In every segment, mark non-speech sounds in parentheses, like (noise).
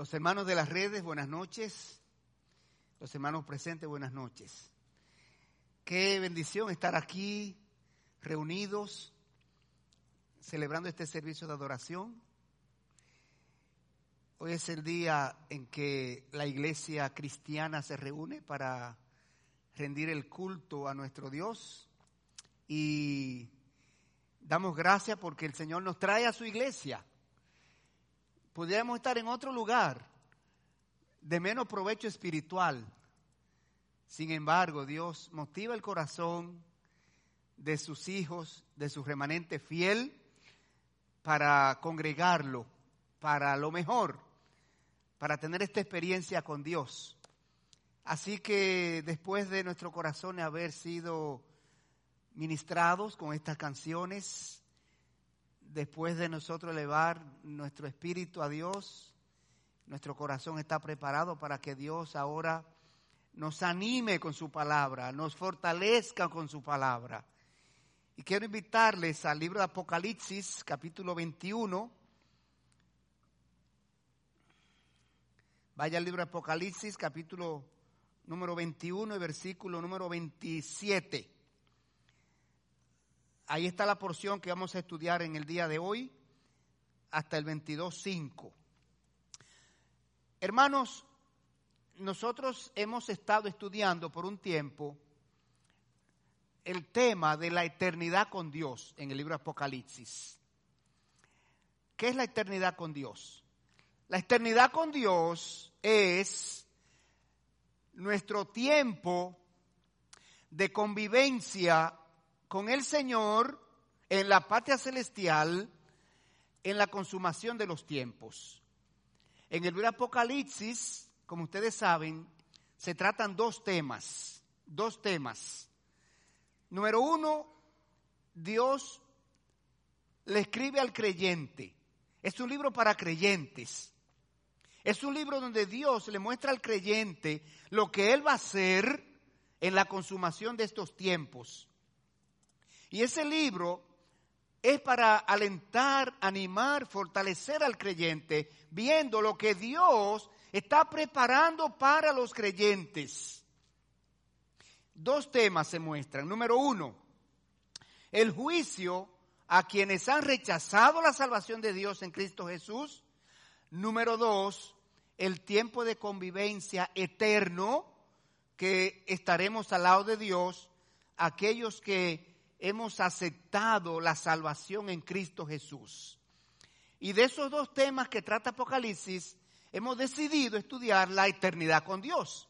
Los hermanos de las redes, buenas noches. Los hermanos presentes, buenas noches. Qué bendición estar aquí reunidos, celebrando este servicio de adoración. Hoy es el día en que la iglesia cristiana se reúne para rendir el culto a nuestro Dios y damos gracias porque el Señor nos trae a su iglesia Podríamos estar en otro lugar de menos provecho espiritual. Sin embargo, Dios motiva el corazón de sus hijos, de su remanente fiel, para congregarlo, para lo mejor, para tener esta experiencia con Dios. Así que después de nuestro corazón haber sido ministrados con estas canciones, después de nosotros elevar nuestro espíritu a Dios, nuestro corazón está preparado para que Dios ahora nos anime con su palabra, nos fortalezca con su palabra. Y quiero invitarles al libro de Apocalipsis, capítulo 21. Vaya al libro de Apocalipsis, capítulo número 21 y versículo número 27. Ahí está la porción que vamos a estudiar en el día de hoy hasta el 22.5. Hermanos, nosotros hemos estado estudiando por un tiempo el tema de la eternidad con Dios en el libro Apocalipsis. ¿Qué es la eternidad con Dios? La eternidad con Dios es nuestro tiempo de convivencia con el Señor en la patria celestial en la consumación de los tiempos. En el libro Apocalipsis, como ustedes saben, se tratan dos temas, dos temas. Número uno, Dios le escribe al creyente. Es un libro para creyentes. Es un libro donde Dios le muestra al creyente lo que Él va a hacer en la consumación de estos tiempos. Y ese libro es para alentar, animar, fortalecer al creyente, viendo lo que Dios está preparando para los creyentes. Dos temas se muestran. Número uno, el juicio a quienes han rechazado la salvación de Dios en Cristo Jesús. Número dos, el tiempo de convivencia eterno que estaremos al lado de Dios, aquellos que hemos aceptado la salvación en Cristo Jesús. Y de esos dos temas que trata Apocalipsis, hemos decidido estudiar la eternidad con Dios.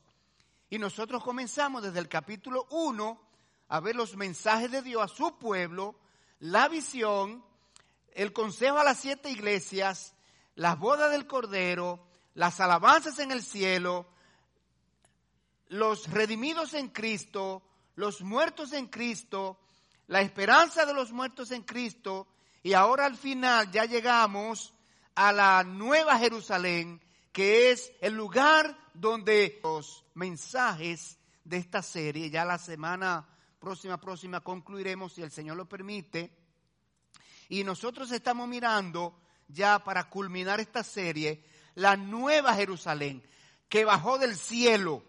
Y nosotros comenzamos desde el capítulo 1 a ver los mensajes de Dios a su pueblo, la visión, el consejo a las siete iglesias, las bodas del Cordero, las alabanzas en el cielo, los redimidos en Cristo, los muertos en Cristo, la esperanza de los muertos en Cristo y ahora al final ya llegamos a la nueva Jerusalén, que es el lugar donde los mensajes de esta serie, ya la semana próxima, próxima concluiremos, si el Señor lo permite, y nosotros estamos mirando ya para culminar esta serie, la nueva Jerusalén, que bajó del cielo,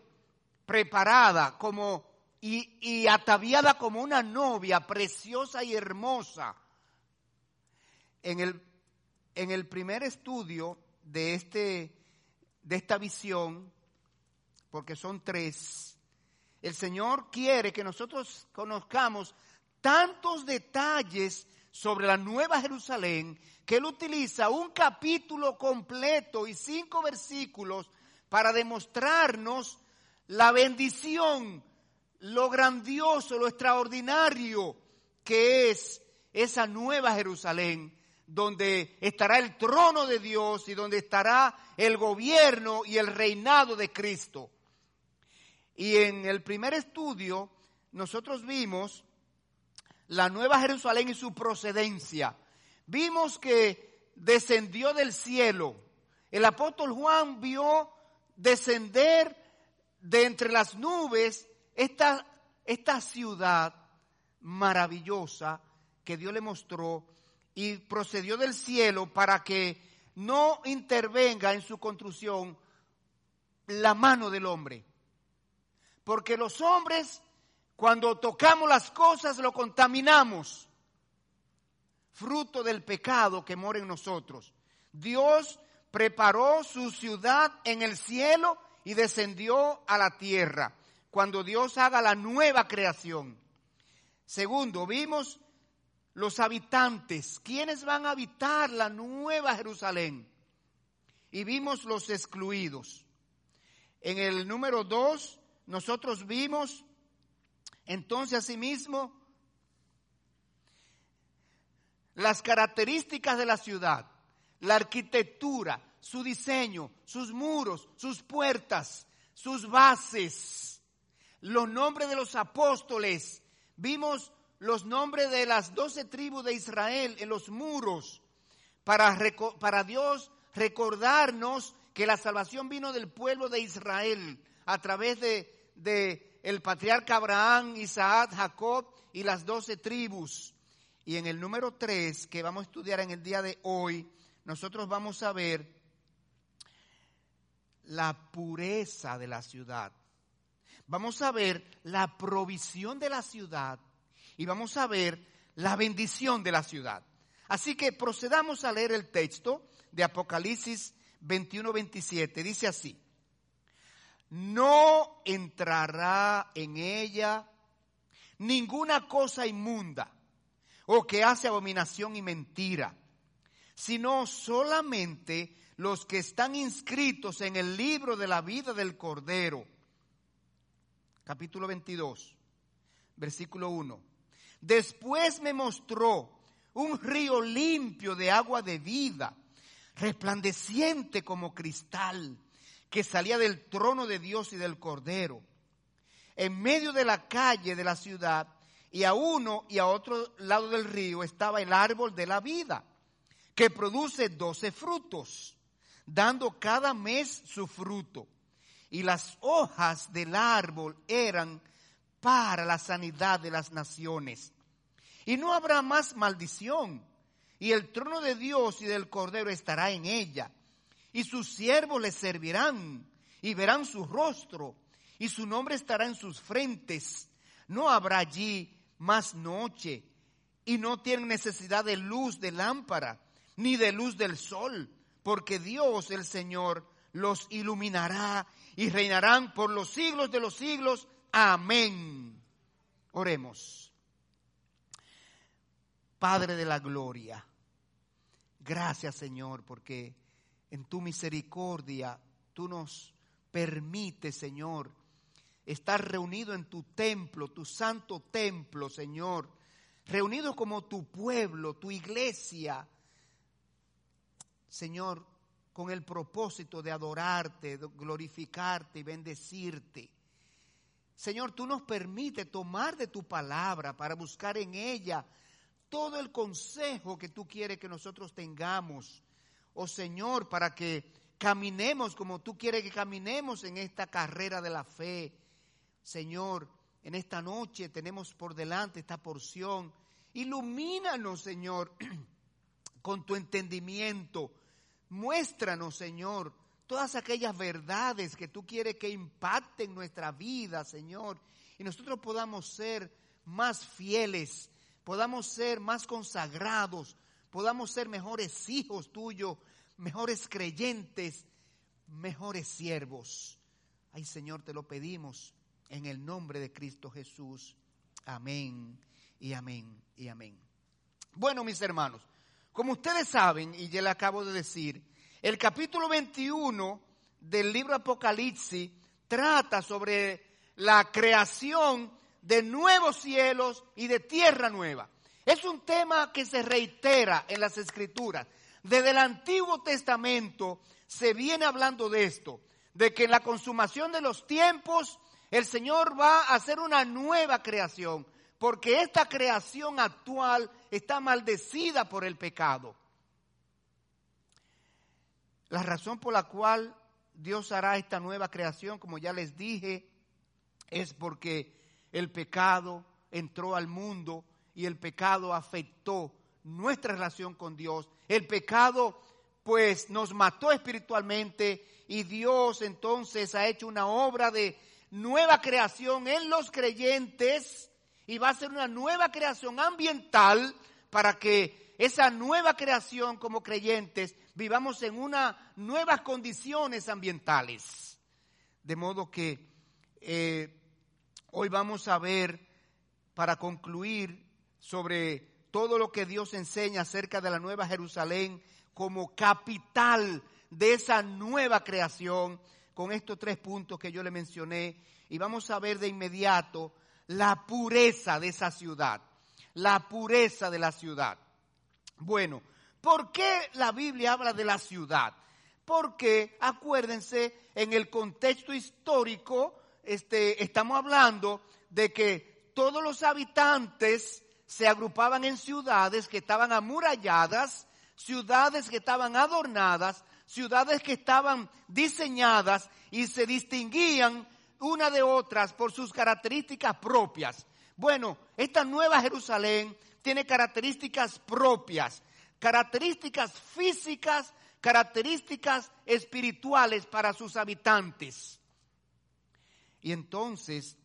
preparada como y, ataviada como una novia preciosa y hermosa. En el, en el primer estudio de, este, de esta visión, porque son tres, el Señor quiere que nosotros conozcamos tantos detalles sobre la Nueva Jerusalén que Él utiliza un capítulo completo y cinco versículos para demostrarnos la bendición lo grandioso, lo extraordinario que es esa nueva Jerusalén, donde estará el trono de Dios y donde estará el gobierno y el reinado de Cristo. Y en el primer estudio nosotros vimos la nueva Jerusalén y su procedencia. Vimos que descendió del cielo. El apóstol Juan vio descender de entre las nubes esta, esta ciudad maravillosa que Dios le mostró y procedió del cielo para que no intervenga en su construcción la mano del hombre. Porque los hombres, cuando tocamos las cosas, lo contaminamos. Fruto del pecado que mora en nosotros. Dios preparó su ciudad en el cielo y descendió a la tierra. Cuando Dios haga la nueva creación. Segundo, vimos los habitantes, ¿quiénes van a habitar la nueva Jerusalén? Y vimos los excluidos. En el número dos, nosotros vimos entonces asimismo las características de la ciudad, la arquitectura, su diseño, sus muros, sus puertas, sus bases, los nombres de los apóstoles. Vimos los nombres de las doce tribus de Israel en los muros para, para Dios recordarnos que la salvación vino del pueblo de Israel a través de, de el patriarca Abraham, Isaac, Jacob y las doce tribus. Y en el número tres que vamos a estudiar en el día de hoy, nosotros vamos a ver la pureza de la ciudad. Vamos a ver la provisión de la ciudad y vamos a ver la bendición de la ciudad. Así que procedamos a leer el texto de Apocalipsis 21-27. Dice así, no entrará en ella ninguna cosa inmunda o que hace abominación y mentira, sino solamente los que están inscritos en el libro de la vida del Cordero. Capítulo 22, versículo 1. Después me mostró un río limpio de agua de vida, resplandeciente como cristal, que salía del trono de Dios y del Cordero. En medio de la calle de la ciudad y a uno y a otro lado del río estaba el árbol de la vida, que produce doce frutos, dando cada mes su fruto. Y las hojas del árbol eran para la sanidad de las naciones. Y no habrá más maldición. Y el trono de Dios y del Cordero estará en ella. Y sus siervos le servirán y verán su rostro. Y su nombre estará en sus frentes. No habrá allí más noche. Y no tienen necesidad de luz de lámpara, ni de luz del sol. Porque Dios el Señor los iluminará y reinarán por los siglos de los siglos. Amén. Oremos. Padre de la gloria, gracias Señor, porque en tu misericordia tú nos permites, Señor, estar reunido en tu templo, tu santo templo, Señor, reunido como tu pueblo, tu iglesia, Señor, con el propósito de adorarte, glorificarte y bendecirte. Señor, tú nos permites tomar de tu palabra para buscar en ella todo el consejo que tú quieres que nosotros tengamos. Oh Señor, para que caminemos como tú quieres que caminemos en esta carrera de la fe. Señor, en esta noche tenemos por delante esta porción. Ilumínanos, Señor, (clears throat) con tu entendimiento. Muéstranos, Señor, todas aquellas verdades que tú quieres que impacten nuestra vida, Señor, y nosotros podamos ser más fieles, podamos ser más consagrados, podamos ser mejores hijos tuyos, mejores creyentes, mejores siervos. Ay Señor, te lo pedimos en el nombre de Cristo Jesús. Amén y amén y amén. Bueno, mis hermanos, como ustedes saben, y ya le acabo de decir, el capítulo 21 del libro Apocalipsis trata sobre la creación de nuevos cielos y de tierra nueva. Es un tema que se reitera en las escrituras. Desde el Antiguo Testamento se viene hablando de esto, de que en la consumación de los tiempos el Señor va a hacer una nueva creación, porque esta creación actual está maldecida por el pecado. La razón por la cual Dios hará esta nueva creación, como ya les dije, es porque el pecado entró al mundo y el pecado afectó nuestra relación con Dios. El pecado pues nos mató espiritualmente y Dios entonces ha hecho una obra de nueva creación en los creyentes y va a ser una nueva creación ambiental para que esa nueva creación como creyentes vivamos en unas nuevas condiciones ambientales. De modo que eh, hoy vamos a ver, para concluir, sobre todo lo que Dios enseña acerca de la Nueva Jerusalén como capital de esa nueva creación, con estos tres puntos que yo le mencioné, y vamos a ver de inmediato la pureza de esa ciudad, la pureza de la ciudad. Bueno, ¿por qué la Biblia habla de la ciudad? Porque, acuérdense, en el contexto histórico, este, estamos hablando de que todos los habitantes se agrupaban en ciudades que estaban amuralladas, ciudades que estaban adornadas, ciudades que estaban diseñadas y se distinguían una de otras por sus características propias. Bueno, esta nueva Jerusalén tiene características propias, características físicas, características espirituales para sus habitantes. Y entonces,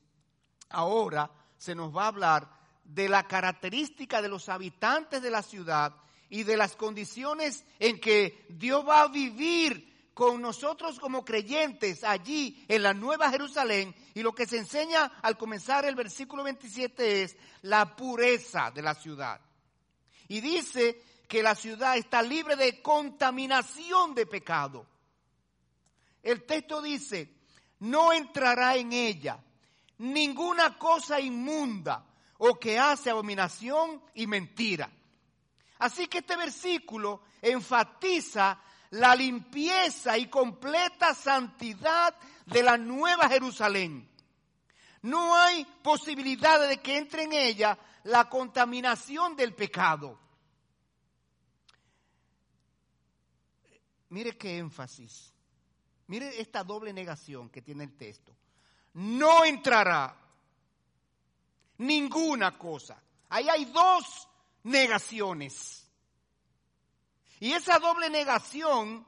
ahora se nos va a hablar de la característica de los habitantes de la ciudad y de las condiciones en que Dios va a vivir con nosotros como creyentes allí en la Nueva Jerusalén. Y lo que se enseña al comenzar el versículo 27 es la pureza de la ciudad. Y dice que la ciudad está libre de contaminación de pecado. El texto dice, no entrará en ella ninguna cosa inmunda o que hace abominación y mentira. Así que este versículo enfatiza la limpieza y completa santidad de la nueva Jerusalén. No hay posibilidad de que entre en ella la contaminación del pecado. Mire qué énfasis. Mire esta doble negación que tiene el texto. No entrará ninguna cosa. Ahí hay dos negaciones. Y esa doble negación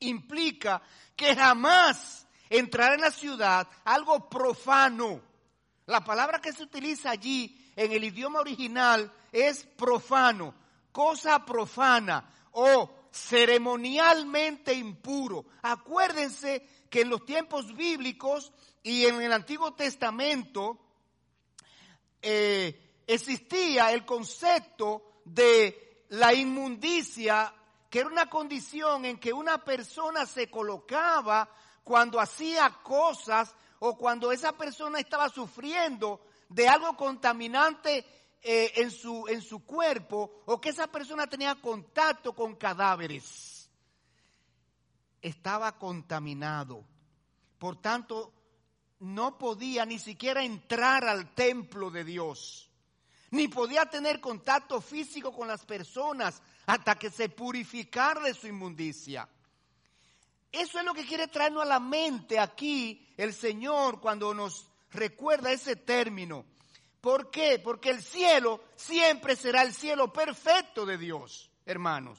implica que jamás entrará en la ciudad algo profano. La palabra que se utiliza allí en el idioma original es profano, cosa profana o ceremonialmente impuro. Acuérdense que en los tiempos bíblicos y en el Antiguo Testamento eh, existía el concepto de la inmundicia, que era una condición en que una persona se colocaba cuando hacía cosas o cuando esa persona estaba sufriendo de algo contaminante eh, en, su, en su cuerpo o que esa persona tenía contacto con cadáveres. Estaba contaminado. Por tanto, no podía ni siquiera entrar al templo de Dios, ni podía tener contacto físico con las personas hasta que se purificara de su inmundicia. Eso es lo que quiere traernos a la mente aquí el Señor cuando nos recuerda ese término. ¿Por qué? Porque el cielo siempre será el cielo perfecto de Dios, hermanos.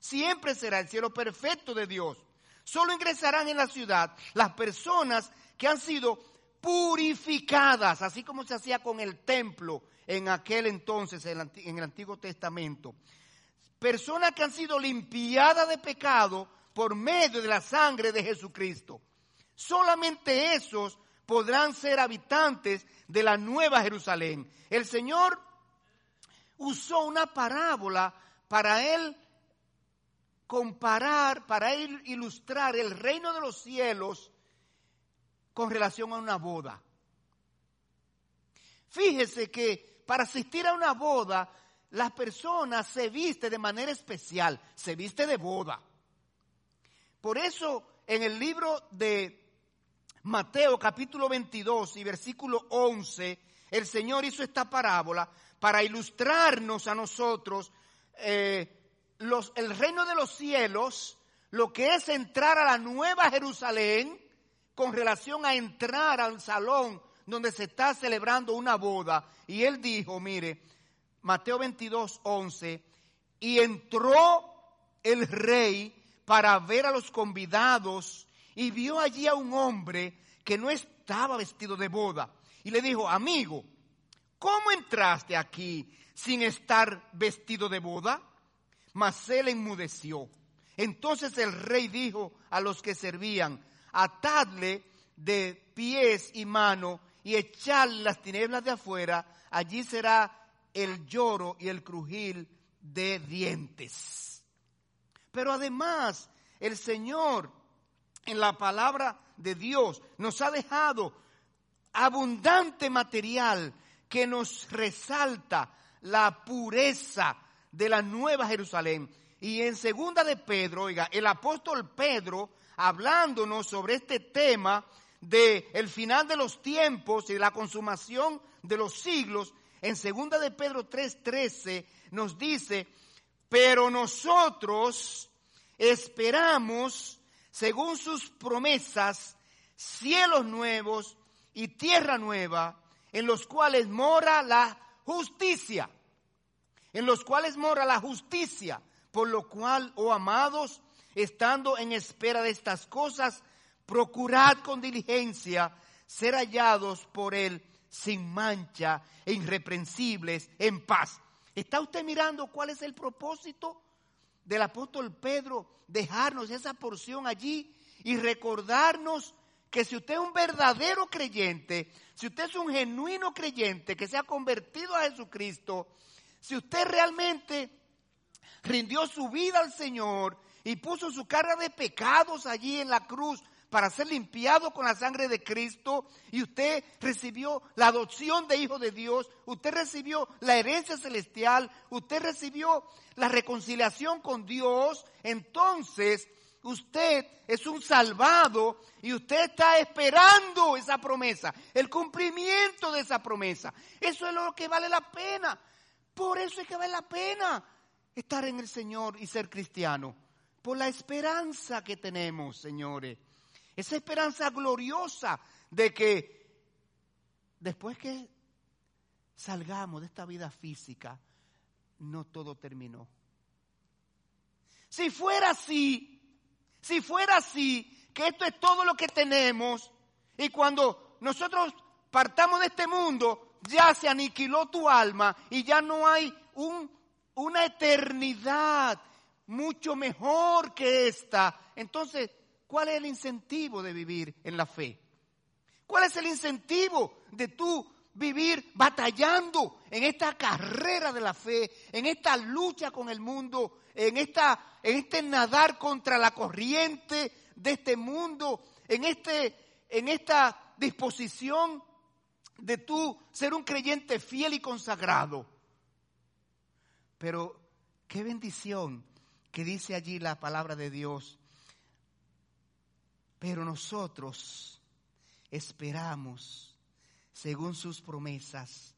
Siempre será el cielo perfecto de Dios. Solo ingresarán en la ciudad las personas que han sido purificadas, así como se hacía con el templo en aquel entonces, en el Antiguo Testamento. Personas que han sido limpiadas de pecado por medio de la sangre de Jesucristo. Solamente esos podrán ser habitantes de la nueva Jerusalén. El Señor usó una parábola para él comparar, para él ilustrar el reino de los cielos con relación a una boda. Fíjese que para asistir a una boda, las personas se viste de manera especial, se viste de boda. Por eso en el libro de Mateo capítulo 22 y versículo 11, el Señor hizo esta parábola para ilustrarnos a nosotros eh, el reino de los cielos, lo que es entrar a la nueva Jerusalén con relación a entrar al salón donde se está celebrando una boda. Y él dijo, mire, Mateo 22, 11, y entró el rey para ver a los convidados y vio allí a un hombre que no estaba vestido de boda. Y le dijo, amigo, ¿cómo entraste aquí sin estar vestido de boda? Mas él enmudeció. Entonces el rey dijo a los que servían, atadle de pies y manos y echadle las tinieblas de afuera, allí será el lloro y el crujir de dientes. Pero además, el Señor en la palabra de Dios nos ha dejado abundante material que nos resalta la pureza de la nueva Jerusalén. Y en segunda de Pedro, oiga, el apóstol Pedro, hablándonos sobre este tema de el final de los tiempos y la consumación de los siglos, en segunda de Pedro 3:13 nos dice, pero nosotros esperamos, según sus promesas, cielos nuevos y tierra nueva, en los cuales mora la justicia, en los cuales mora la justicia, por lo cual, oh amados, estando en espera de estas cosas, procurad con diligencia ser hallados por Él sin mancha e irreprensibles en paz. ¿Está usted mirando cuál es el propósito del apóstol Pedro? Dejarnos esa porción allí y recordarnos que si usted es un verdadero creyente, si usted es un genuino creyente que se ha convertido a Jesucristo, si usted realmente rindió su vida al Señor y puso su carga de pecados allí en la cruz para ser limpiado con la sangre de Cristo y usted recibió la adopción de hijo de Dios, usted recibió la herencia celestial, usted recibió la reconciliación con Dios, entonces usted es un salvado y usted está esperando esa promesa, el cumplimiento de esa promesa. Eso es lo que vale la pena. Por eso es que vale la pena estar en el Señor y ser cristiano. Por la esperanza que tenemos, señores. Esa esperanza gloriosa de que después que salgamos de esta vida física, no todo terminó. Si fuera así, si fuera así, que esto es todo lo que tenemos, y cuando nosotros partamos de este mundo, ya se aniquiló tu alma y ya no hay un, una eternidad mucho mejor que esta. Entonces, ¿Cuál es el incentivo de vivir en la fe? ¿Cuál es el incentivo de tú vivir batallando en esta carrera de la fe, en esta lucha con el mundo, en, esta, en este nadar contra la corriente de este mundo, en, este, en esta disposición de tú ser un creyente fiel y consagrado? Pero qué bendición que dice allí la palabra de Dios pero nosotros esperamos, según sus promesas,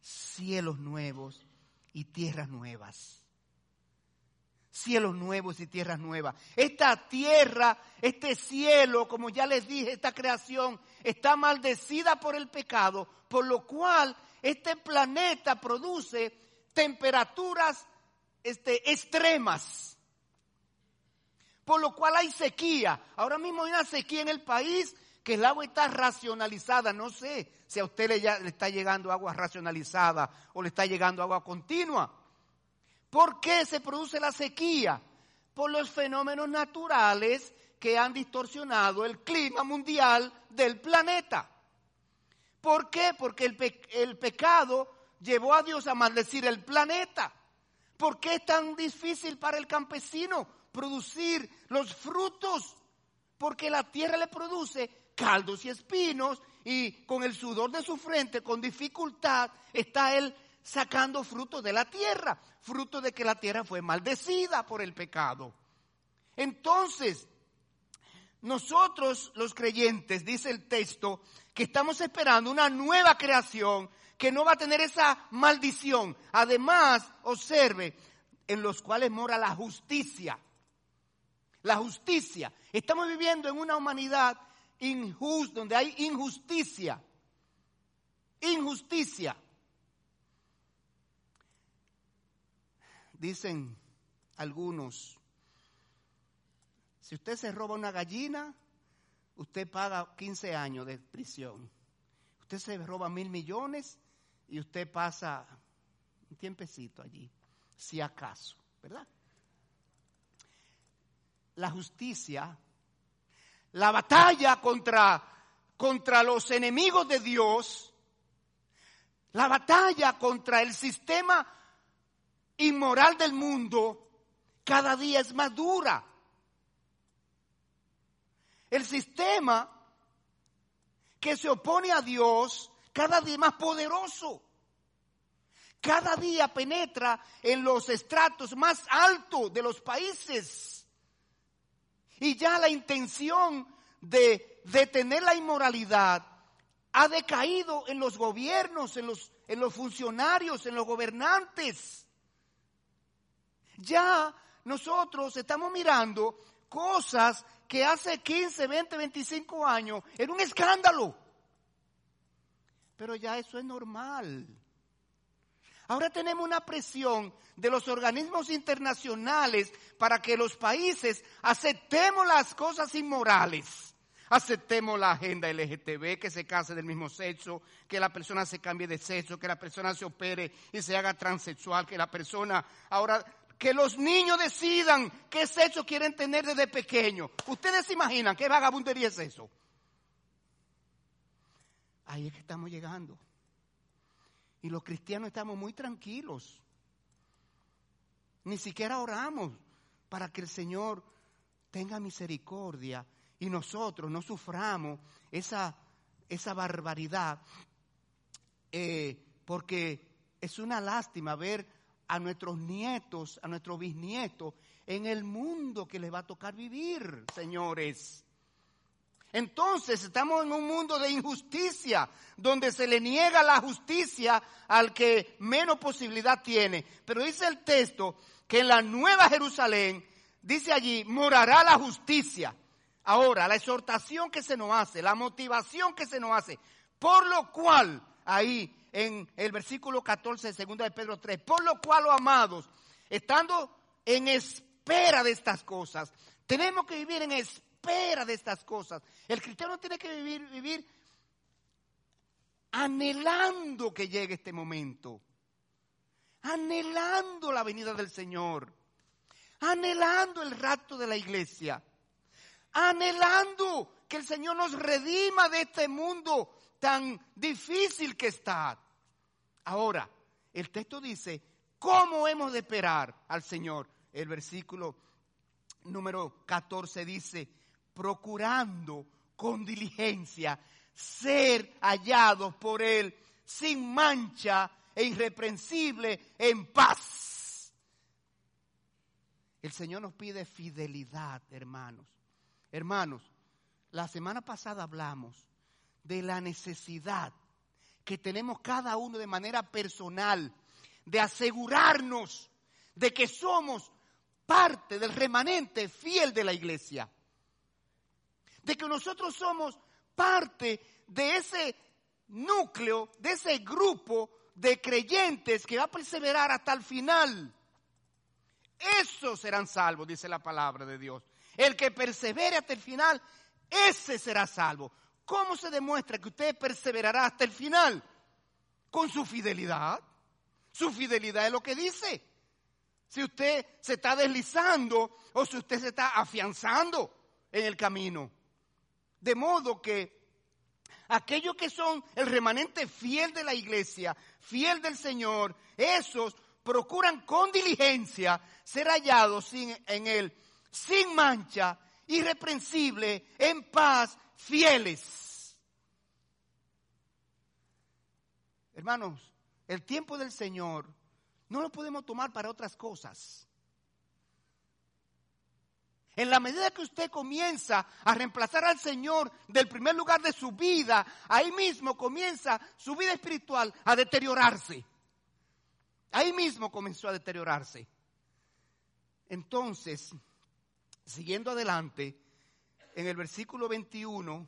cielos nuevos y tierras nuevas. Cielos nuevos y tierras nuevas. Esta tierra, este cielo, como ya les dije, esta creación está maldecida por el pecado, por lo cual este planeta produce temperaturas este, extremas por lo cual hay sequía. Ahora mismo hay una sequía en el país que el agua está racionalizada. No sé si a usted le, está llegando agua racionalizada o le está llegando agua continua. ¿Por qué se produce la sequía? Por los fenómenos naturales que han distorsionado el clima mundial del planeta. ¿Por qué? Porque el pecado llevó a Dios a maldecir el planeta. ¿Por qué es tan difícil para el campesino producir los frutos, porque la tierra le produce caldos y espinos y con el sudor de su frente, con dificultad, está él sacando frutos de la tierra, fruto de que la tierra fue maldecida por el pecado. Entonces, nosotros los creyentes, dice el texto, que estamos esperando una nueva creación que no va a tener esa maldición. Además, observe, en los cuales mora la justicia la justicia. Estamos viviendo en una humanidad injusta, donde hay injusticia. Injusticia. Dicen algunos Si usted se roba una gallina, usted paga 15 años de prisión. Usted se roba mil millones y usted pasa un tiempecito allí, si acaso, ¿verdad? La justicia, la batalla contra, contra los enemigos de Dios, la batalla contra el sistema inmoral del mundo, cada día es más dura. El sistema que se opone a Dios cada día más poderoso. Cada día penetra en los estratos más altos de los países. Y ya la intención de detener la inmoralidad ha decaído en los gobiernos, en los, en los funcionarios, en los gobernantes. Ya nosotros estamos mirando cosas que hace 15, 20, 25 años era un escándalo. Pero ya eso es normal. Ahora tenemos una presión de los organismos internacionales para que los países aceptemos las cosas inmorales. Aceptemos la agenda LGTB, que se case del mismo sexo, que la persona se cambie de sexo, que la persona se opere y se haga transexual, que la persona ahora que los niños decidan qué sexo quieren tener desde pequeño. ¿Ustedes se imaginan qué vagabundería es eso? Ahí es que estamos llegando. Y los cristianos estamos muy tranquilos. Ni siquiera oramos para que el Señor tenga misericordia y nosotros no suframos esa, esa barbaridad. Eh, porque es una lástima ver a nuestros nietos, a nuestros bisnietos, en el mundo que les va a tocar vivir, señores. Entonces estamos en un mundo de injusticia, donde se le niega la justicia al que menos posibilidad tiene. Pero dice el texto que en la nueva Jerusalén, dice allí, morará la justicia. Ahora, la exhortación que se nos hace, la motivación que se nos hace, por lo cual ahí en el versículo 14 de 2 de Pedro 3. Por lo cual, oh amados, estando en espera de estas cosas, tenemos que vivir en espera de estas cosas. El cristiano tiene que vivir, vivir anhelando que llegue este momento, anhelando la venida del Señor, anhelando el rapto de la iglesia, anhelando que el Señor nos redima de este mundo tan difícil que está. Ahora, el texto dice, ¿cómo hemos de esperar al Señor? El versículo número 14 dice, procurando con diligencia ser hallados por Él sin mancha e irreprensible en paz. El Señor nos pide fidelidad, hermanos. Hermanos, la semana pasada hablamos de la necesidad que tenemos cada uno de manera personal de asegurarnos de que somos parte del remanente fiel de la iglesia. De que nosotros somos parte de ese núcleo, de ese grupo de creyentes que va a perseverar hasta el final. Esos serán salvos, dice la palabra de Dios. El que persevere hasta el final, ese será salvo. ¿Cómo se demuestra que usted perseverará hasta el final? Con su fidelidad. Su fidelidad es lo que dice. Si usted se está deslizando o si usted se está afianzando en el camino. De modo que aquellos que son el remanente fiel de la iglesia, fiel del Señor, esos procuran con diligencia ser hallados en él, sin mancha, irreprensible, en paz, fieles. Hermanos, el tiempo del Señor no lo podemos tomar para otras cosas. En la medida que usted comienza a reemplazar al Señor del primer lugar de su vida, ahí mismo comienza su vida espiritual a deteriorarse. Ahí mismo comenzó a deteriorarse. Entonces, siguiendo adelante, en el versículo 21,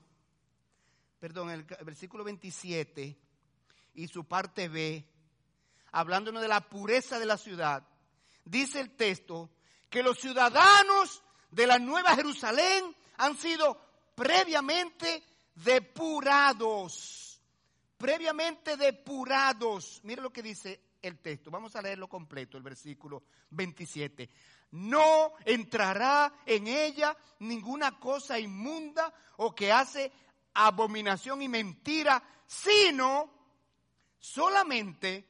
perdón, en el versículo 27 y su parte B, hablándonos de la pureza de la ciudad, dice el texto que los ciudadanos de la Nueva Jerusalén han sido previamente depurados. Previamente depurados. Mire lo que dice el texto. Vamos a leerlo completo, el versículo 27. No entrará en ella ninguna cosa inmunda o que hace abominación y mentira, sino solamente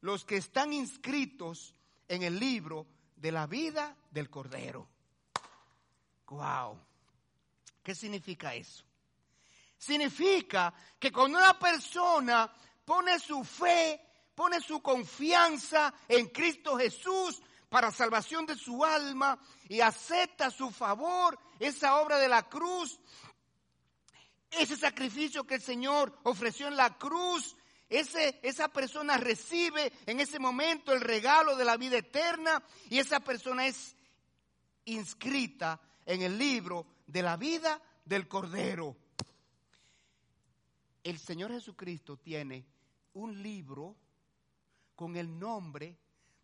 los que están inscritos en el libro de la vida del Cordero. Wow. ¿Qué significa eso? Significa que cuando una persona pone su fe, pone su confianza en Cristo Jesús para salvación de su alma y acepta su favor, esa obra de la cruz, ese sacrificio que el Señor ofreció en la cruz, ese, esa persona recibe en ese momento el regalo de la vida eterna y esa persona es inscrita en el libro de la vida del Cordero. El Señor Jesucristo tiene un libro con el nombre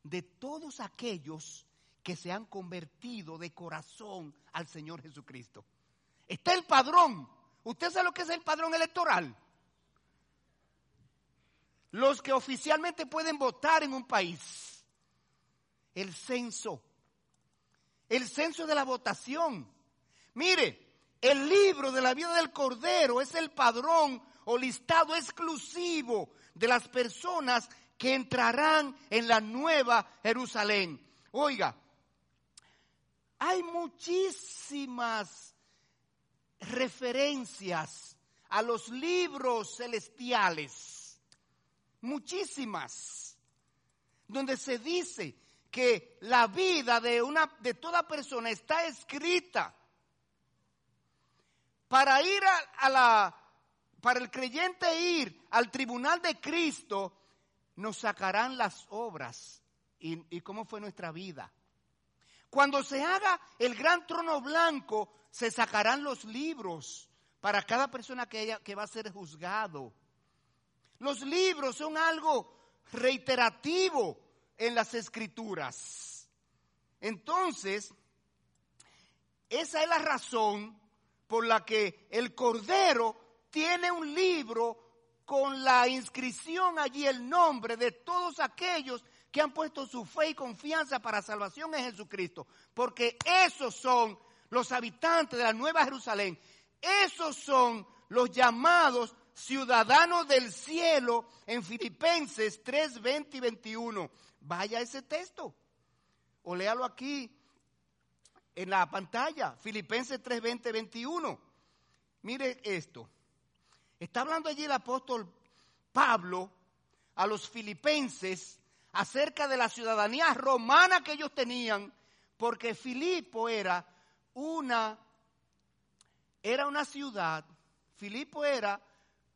de todos aquellos que se han convertido de corazón al Señor Jesucristo. Está el padrón. ¿Usted sabe lo que es el padrón electoral? los que oficialmente pueden votar en un país. El censo. El censo de la votación. Mire, el libro de la vida del Cordero es el padrón o listado exclusivo de las personas que entrarán en la nueva Jerusalén. Oiga, hay muchísimas referencias a los libros celestiales muchísimas, donde se dice que la vida de, una, de toda persona está escrita para ir a, la, para el creyente ir al tribunal de Cristo, nos sacarán las obras y, y cómo fue nuestra vida. Cuando se haga el gran trono blanco, se sacarán los libros para cada persona que, haya, que va a ser juzgado. Los libros son algo reiterativo en las escrituras. Entonces, esa es la razón por la que el Cordero tiene un libro con la inscripción allí, el nombre de todos aquellos que han puesto su fe y confianza para salvación en Jesucristo. Porque esos son los habitantes de la Nueva Jerusalén. Esos son los llamados ciudadanos del cielo en Filipenses 3, 20 y 21. Vaya ese texto. O léalo aquí en la pantalla. Filipenses 3, 20, 21. Mire esto. Está hablando allí el apóstol Pablo a los filipenses acerca de la ciudadanía romana que ellos tenían, porque Filipo era una, era una ciudad, Filipo era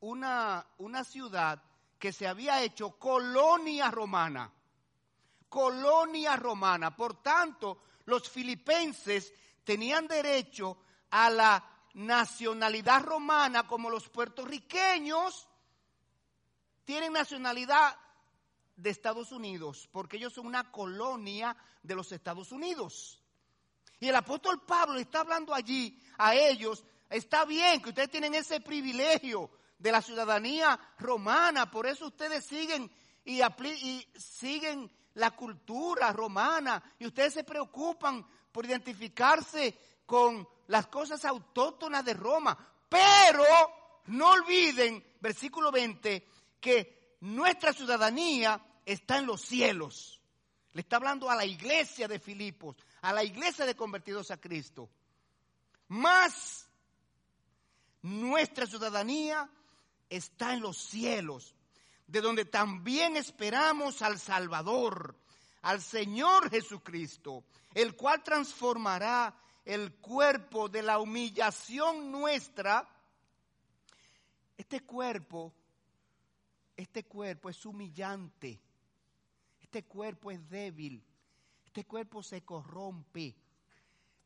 una, una ciudad que se había hecho colonia romana. Colonia romana. Por tanto, los filipenses tenían derecho a la nacionalidad romana como los puertorriqueños tienen nacionalidad de Estados Unidos, porque ellos son una colonia de los Estados Unidos. Y el apóstol Pablo está hablando allí a ellos, está bien que ustedes tienen ese privilegio de la ciudadanía romana. Por eso ustedes siguen y, siguen la cultura romana y ustedes se preocupan por identificarse con las cosas autóctonas de Roma. Pero no olviden, versículo 20, que nuestra ciudadanía está en los cielos. Le está hablando a la iglesia de Filipos, a la iglesia de convertidos a Cristo. Más nuestra ciudadanía está en los cielos, de donde también esperamos al Salvador, al Señor Jesucristo, el cual transformará el cuerpo de la humillación nuestra. Este cuerpo, este cuerpo es humillante, este cuerpo es débil, este cuerpo se corrompe.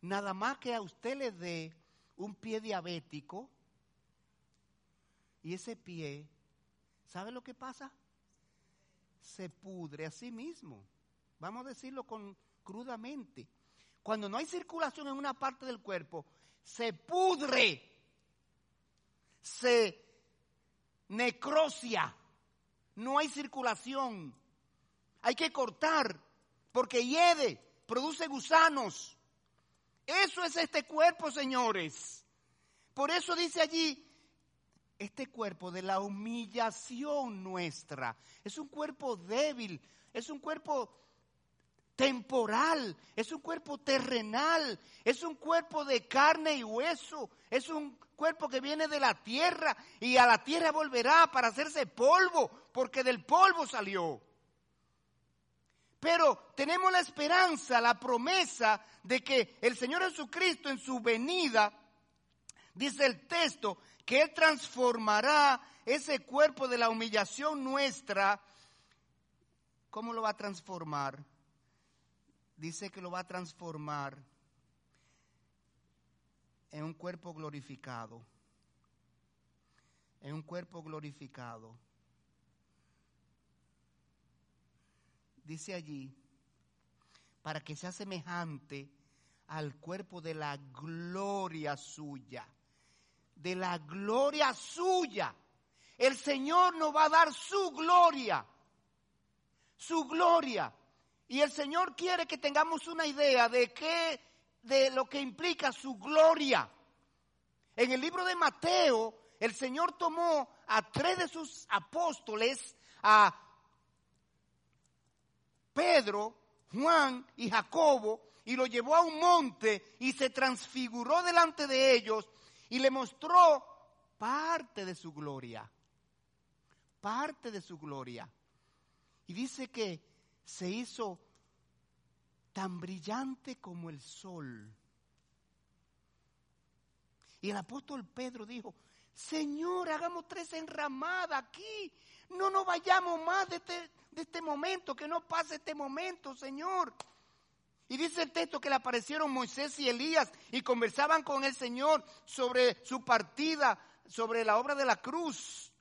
Nada más que a usted le dé un pie diabético, y ese pie, ¿sabe lo que pasa? Se pudre a sí mismo. Vamos a decirlo con, crudamente. Cuando no hay circulación en una parte del cuerpo, se pudre, se necrosia, no hay circulación. Hay que cortar porque hiede, produce gusanos. Eso es este cuerpo, señores. Por eso dice allí, este cuerpo de la humillación nuestra. Es un cuerpo débil, es un cuerpo temporal, es un cuerpo terrenal, es un cuerpo de carne y hueso, es un cuerpo que viene de la tierra y a la tierra volverá para hacerse polvo, porque del polvo salió. Pero tenemos la esperanza, la promesa de que el Señor Jesucristo en su venida, dice el texto, que transformará ese cuerpo de la humillación nuestra. ¿Cómo lo va a transformar? Dice que lo va a transformar en un cuerpo glorificado. En un cuerpo glorificado. Dice allí, para que sea semejante al cuerpo de la gloria suya de la gloria suya. El Señor nos va a dar su gloria, su gloria. Y el Señor quiere que tengamos una idea de qué, de lo que implica su gloria. En el libro de Mateo, el Señor tomó a tres de sus apóstoles, a Pedro, Juan y Jacobo, y lo llevó a un monte y se transfiguró delante de ellos y le mostró parte de su gloria, parte de su gloria. Y dice que se hizo tan brillante como el sol. Y el apóstol Pedro dijo, Señor, hagamos tres enramadas aquí. No nos vayamos más de este, de este momento, que no pase este momento, Señor. Dice el texto que le aparecieron Moisés y Elías y conversaban con el Señor sobre su partida, sobre la obra de la cruz.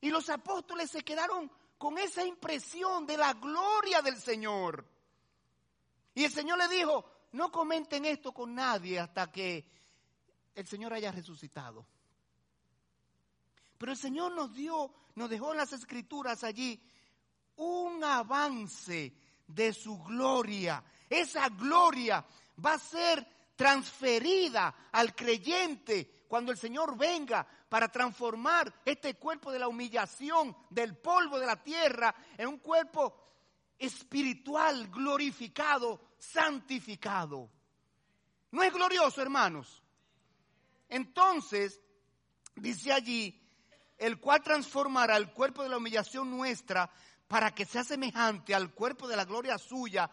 Y los apóstoles se quedaron con esa impresión de la gloria del Señor. Y el Señor le dijo, no comenten esto con nadie hasta que el Señor haya resucitado. Pero el Señor nos dio, nos dejó en las escrituras allí un avance de su gloria. Esa gloria va a ser transferida al creyente cuando el Señor venga para transformar este cuerpo de la humillación, del polvo de la tierra, en un cuerpo espiritual, glorificado, santificado. ¿No es glorioso, hermanos? Entonces, dice allí, el cual transformará el cuerpo de la humillación nuestra para que sea semejante al cuerpo de la gloria suya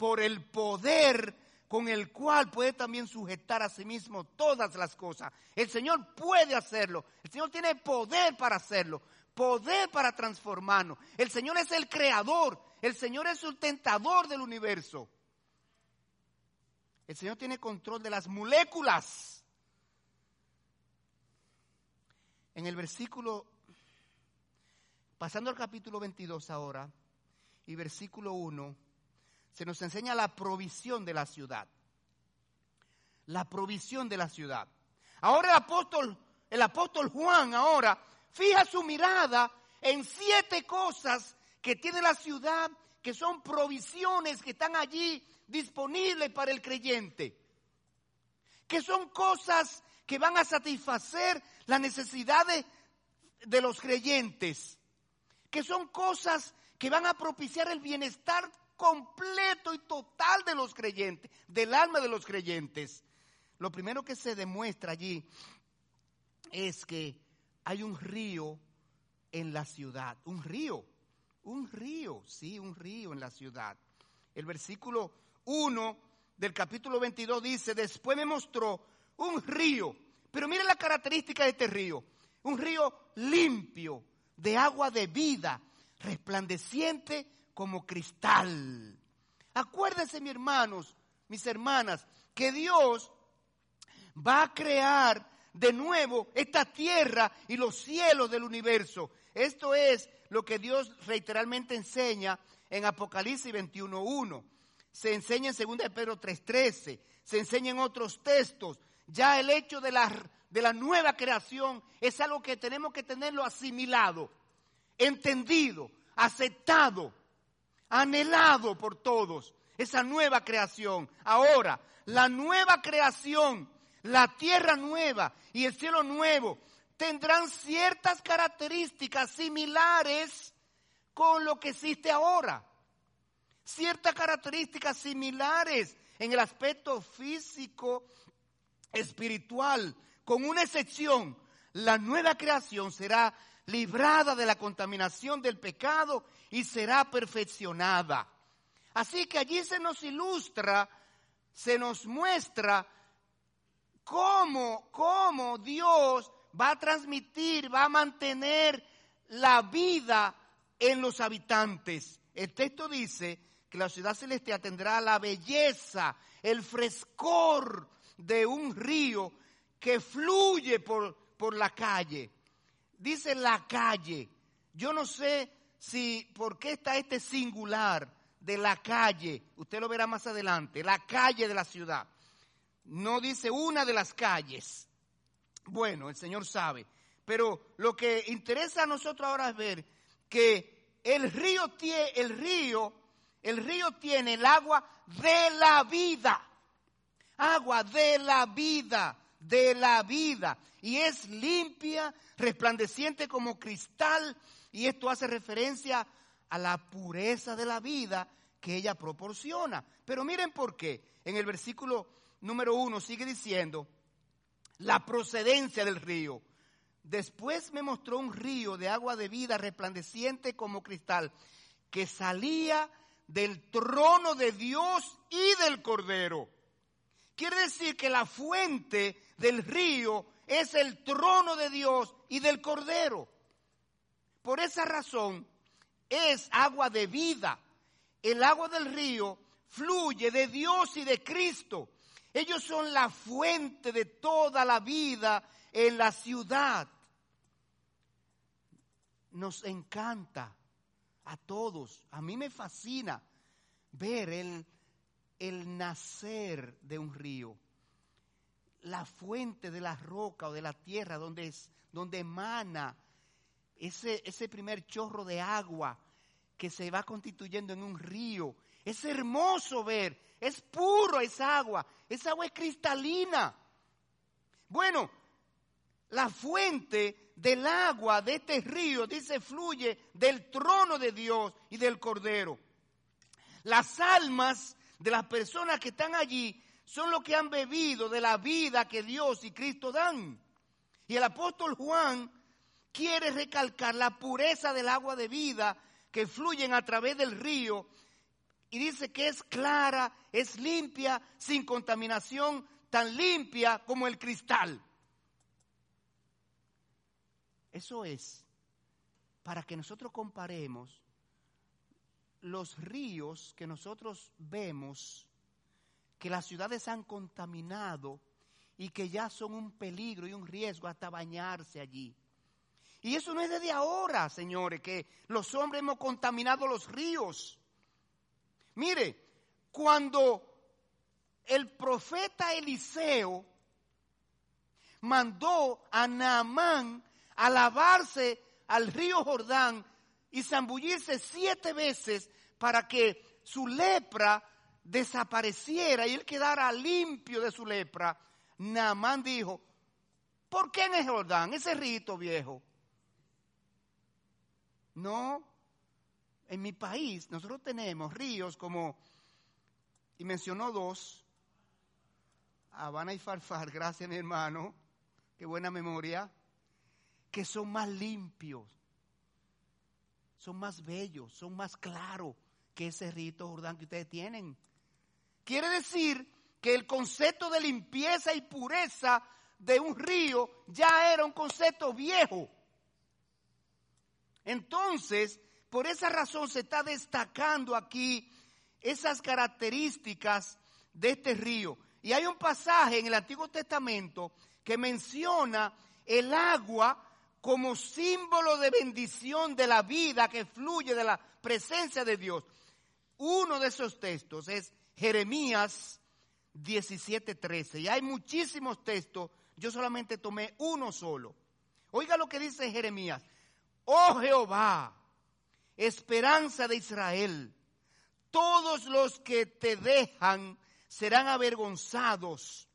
por el poder con el cual puede también sujetar a sí mismo todas las cosas. El Señor puede hacerlo. El Señor tiene poder para hacerlo, poder para transformarnos. El Señor es el creador, el Señor es el sustentador del universo. El Señor tiene control de las moléculas. En el versículo Pasando al capítulo 22 ahora, y versículo 1, se nos enseña la provisión de la ciudad. La provisión de la ciudad. Ahora el apóstol, el apóstol Juan ahora fija su mirada en siete cosas que tiene la ciudad, que son provisiones que están allí disponibles para el creyente. Que son cosas que van a satisfacer las necesidades de los creyentes que son cosas que van a propiciar el bienestar completo y total de los creyentes, del alma de los creyentes. Lo primero que se demuestra allí es que hay un río en la ciudad, un río, un río, sí, un río en la ciudad. El versículo 1 del capítulo 22 dice, después me mostró un río, pero miren la característica de este río, un río limpio, de agua de vida, resplandeciente como cristal. Acuérdense, mis hermanos, mis hermanas, que Dios va a crear de nuevo esta tierra y los cielos del universo. Esto es lo que Dios reiteralmente enseña en Apocalipsis 21.1. se enseña en 2 de Pedro 3.13, se enseña en otros textos. Ya el hecho de la, de la nueva creación es algo que tenemos que tenerlo asimilado, entendido, aceptado, anhelado por todos. Esa nueva creación. Ahora, la nueva creación, la tierra nueva y el cielo nuevo tendrán ciertas características similares con lo que existe ahora. Ciertas características similares en el aspecto físico, espiritual, con una excepción. La nueva creación será librada de la contaminación del pecado y será perfeccionada. Así que allí se nos ilustra, se nos muestra cómo, cómo Dios va a transmitir, va a mantener la vida en los habitantes. El texto dice que la ciudad celestial tendrá la belleza, el frescor de un río que fluye por, por la calle. Dice la calle. Yo no sé si por qué está este singular de la calle. Usted lo verá más adelante. La calle de la ciudad. No dice una de las calles. Bueno, el Señor sabe. Pero lo que interesa a nosotros ahora es ver que el río tiene, el río, el río tiene el agua de la vida. Agua de la vida, de la vida. Y es limpia, resplandeciente como cristal. Y esto hace referencia a la pureza de la vida que ella proporciona. Pero miren por qué. En el versículo número uno sigue diciendo, la procedencia del río. Después me mostró un río de agua de vida resplandeciente como cristal que salía del trono de Dios y del Cordero. Quiere decir que la fuente del río es el trono de Dios y del Cordero. Por esa razón es agua de vida. El agua del río fluye de Dios y de Cristo. Ellos son la fuente de toda la vida en la ciudad. Nos encanta a todos, a mí me fascina ver el, el nacer de un río, la fuente de la roca o de la tierra donde, es, donde emana ese, ese primer chorro de agua que se va constituyendo en un río. Es hermoso ver, es puro esa agua, esa agua es cristalina. Bueno, la fuente del agua de este río, dice, fluye del trono de Dios y del Cordero. Las almas de las personas que están allí son los que han bebido de la vida que Dios y Cristo dan. Y el apóstol Juan quiere recalcar la pureza del agua de vida que fluyen a través del río y dice que es clara, es limpia, sin contaminación, tan limpia como el cristal. Eso es para que nosotros comparemos los ríos que nosotros vemos, que las ciudades han contaminado y que ya son un peligro y un riesgo hasta bañarse allí. Y eso no es desde ahora, señores, que los hombres hemos contaminado los ríos. Mire, cuando el profeta Eliseo mandó a Naamán a lavarse al río Jordán y zambullirse siete veces para que su lepra desapareciera y él quedara limpio de su lepra, Naamán dijo, ¿por qué en el Jordán, ese rito viejo? No, en mi país nosotros tenemos ríos como, y mencionó dos, Habana y Farfar, (laughs) gracias mi hermano, qué buena memoria, que son más limpios, son más bellos, son más claros que ese rito Jordán que ustedes tienen. Quiere decir que el concepto de limpieza y pureza de un río ya era un concepto viejo. Entonces, por esa razón se está destacando aquí esas características de este río. Y hay un pasaje en el Antiguo Testamento que menciona el agua como símbolo de bendición de la vida que fluye de la presencia de Dios. Uno de esos textos es Jeremías 17:13. Y hay muchísimos textos, yo solamente tomé uno solo. Oiga lo que dice Jeremías. Oh Jehová, esperanza de Israel, todos los que te dejan serán avergonzados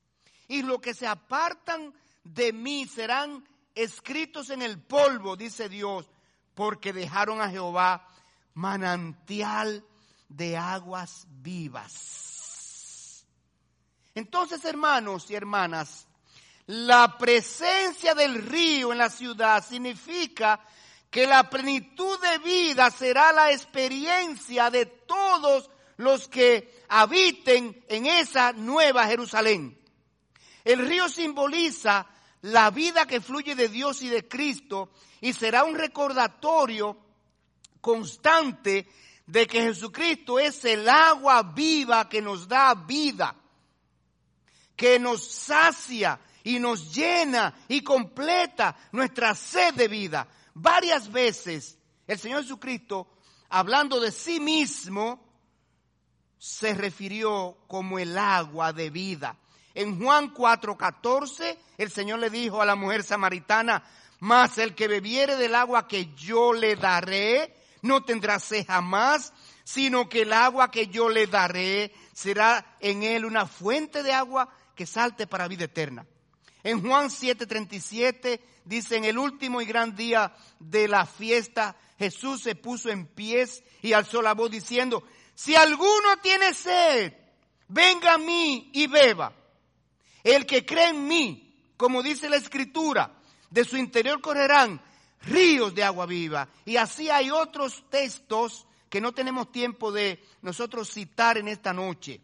y los que se apartan de mí serán escritos en el polvo, dice Dios, porque dejaron a Jehová manantial de aguas vivas. Entonces, hermanos y hermanas, la presencia del río en la ciudad significa que la plenitud de vida será la experiencia de todos los que habiten en esa nueva Jerusalén. El río simboliza la vida que fluye de Dios y de Cristo y será un recordatorio constante de que Jesucristo es el agua viva que nos da vida, que nos sacia y nos llena y completa nuestra sed de vida. Varias veces el Señor Jesucristo, hablando de sí mismo, se refirió como el agua de vida. En Juan 4:14, el Señor le dijo a la mujer samaritana, mas el que bebiere del agua que yo le daré, no tendrá sed jamás, sino que el agua que yo le daré será en él una fuente de agua que salte para vida eterna. En Juan 7:37 dice, en el último y gran día de la fiesta, Jesús se puso en pies y alzó la voz diciendo, si alguno tiene sed, venga a mí y beba. El que cree en mí, como dice la escritura, de su interior correrán ríos de agua viva. Y así hay otros textos que no tenemos tiempo de nosotros citar en esta noche.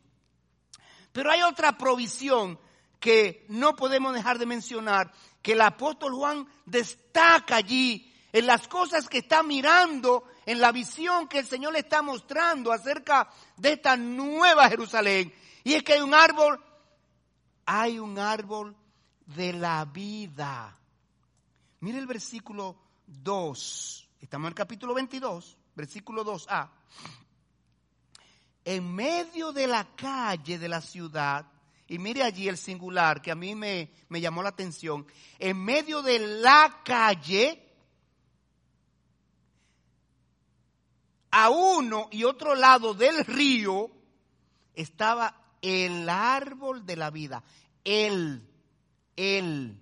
Pero hay otra provisión que no podemos dejar de mencionar, que el apóstol Juan destaca allí en las cosas que está mirando, en la visión que el Señor le está mostrando acerca de esta nueva Jerusalén. Y es que hay un árbol hay un árbol de la vida. Mire el versículo 2. Estamos en el capítulo 22, versículo 2a. En medio de la calle de la ciudad, y mire allí el singular que a mí me, me llamó la atención, en medio de la calle, a uno y otro lado del río, estaba el árbol de la vida el, el,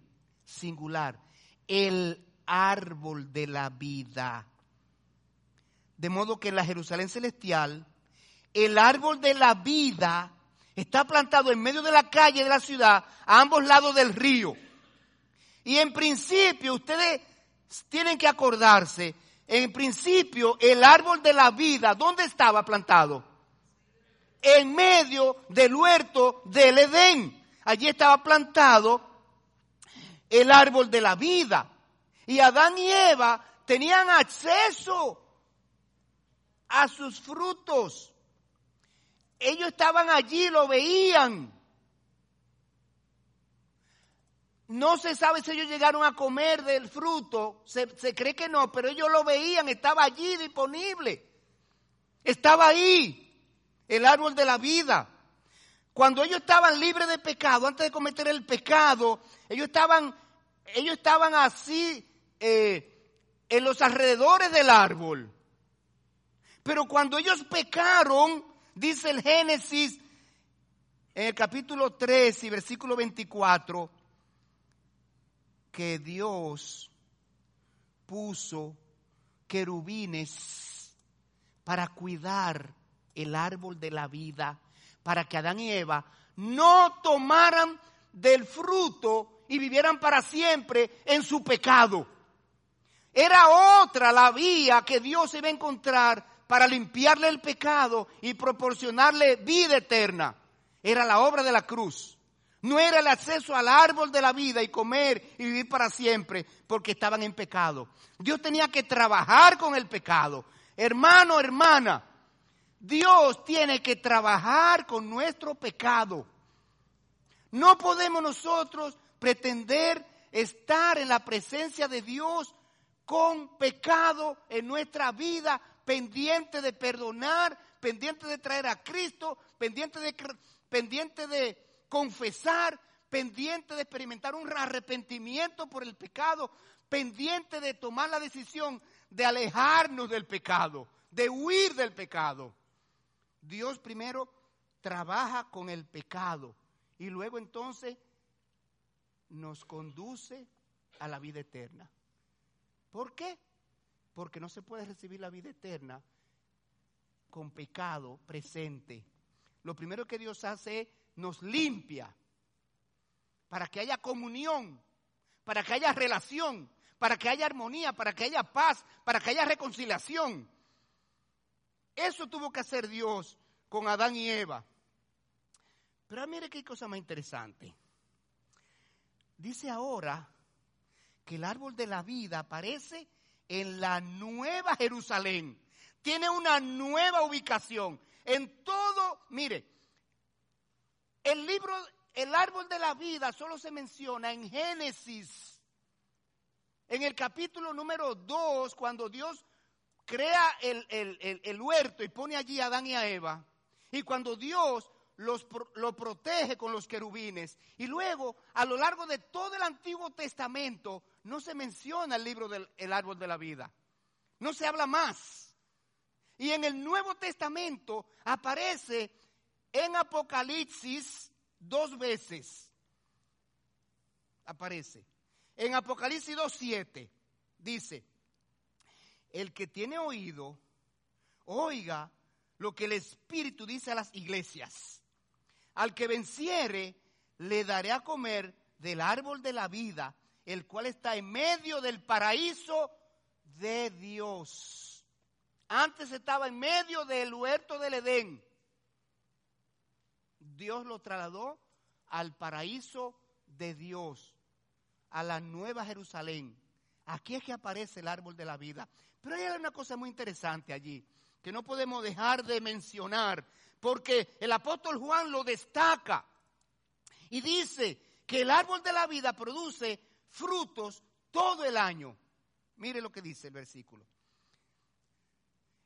singular, el árbol de la vida. De modo que en la Jerusalén celestial, el árbol de la vida está plantado en medio de la calle de la ciudad, a ambos lados del río. Y en principio, ustedes tienen que acordarse, en principio, el árbol de la vida, ¿dónde estaba plantado? En medio del huerto del Edén allí estaba plantado el árbol de la vida. Y Adán y Eva tenían acceso a sus frutos. Ellos estaban allí, lo veían. No se sabe si ellos llegaron a comer del fruto, se, cree que no, pero ellos lo veían, estaba allí disponible. Estaba ahí, el árbol de la vida. Cuando ellos estaban libres de pecado, antes de cometer el pecado, ellos estaban, ellos estaban así eh, en los alrededores del árbol. Pero cuando ellos pecaron, dice el Génesis, en el capítulo 3 y versículo 24, que Dios puso querubines para cuidar el árbol de la vida para que Adán y Eva no tomaran del fruto y vivieran para siempre en su pecado. Era otra la vía que Dios iba a encontrar para limpiarle el pecado y proporcionarle vida eterna. Era la obra de la cruz. No era el acceso al árbol de la vida y comer y vivir para siempre porque estaban en pecado. Dios tenía que trabajar con el pecado. Hermano, hermana, Dios tiene que trabajar con nuestro pecado. No podemos nosotros pretender estar en la presencia de Dios con pecado en nuestra vida, pendiente de perdonar, pendiente de traer a Cristo, pendiente de, pendiente de confesar, pendiente de experimentar un arrepentimiento por el pecado, pendiente de tomar la decisión de alejarnos del pecado, de huir del pecado. Dios primero trabaja con el pecado y luego entonces nos conduce a la vida eterna. ¿Por qué? Porque no se puede recibir la vida eterna con pecado presente. Lo primero que Dios hace es nos limpia para que haya comunión, para que haya relación, para que haya armonía, para que haya paz, para que haya reconciliación. Eso tuvo que hacer Dios con Adán y Eva. Pero mire qué cosa más interesante. Dice ahora que el árbol de la vida aparece en la nueva Jerusalén. Tiene una nueva ubicación. En todo, mire, el libro, el árbol de la vida solo se menciona en Génesis. En el capítulo número 2, cuando Dios crea el, el, huerto y pone allí a Adán y a Eva. Y cuando Dios los, lo protege con los querubines. Y luego, a lo largo de todo el Antiguo Testamento, no se menciona el libro del árbol de la vida. No se habla más. Y en el Nuevo Testamento aparece en Apocalipsis dos veces. Aparece. En Apocalipsis 2.7 dice, el que tiene oído, oiga lo que el Espíritu dice a las iglesias. Al que venciere, le daré a comer del árbol de la vida, el cual está en medio del paraíso de Dios. Antes estaba en medio del huerto del Edén. Dios lo trasladó al paraíso de Dios, a la nueva Jerusalén. Aquí es que aparece el árbol de la vida. Pero hay una cosa muy interesante allí, que no podemos dejar de mencionar, porque el apóstol Juan lo destaca y dice que el árbol de la vida produce frutos todo el año. Mire lo que dice el versículo.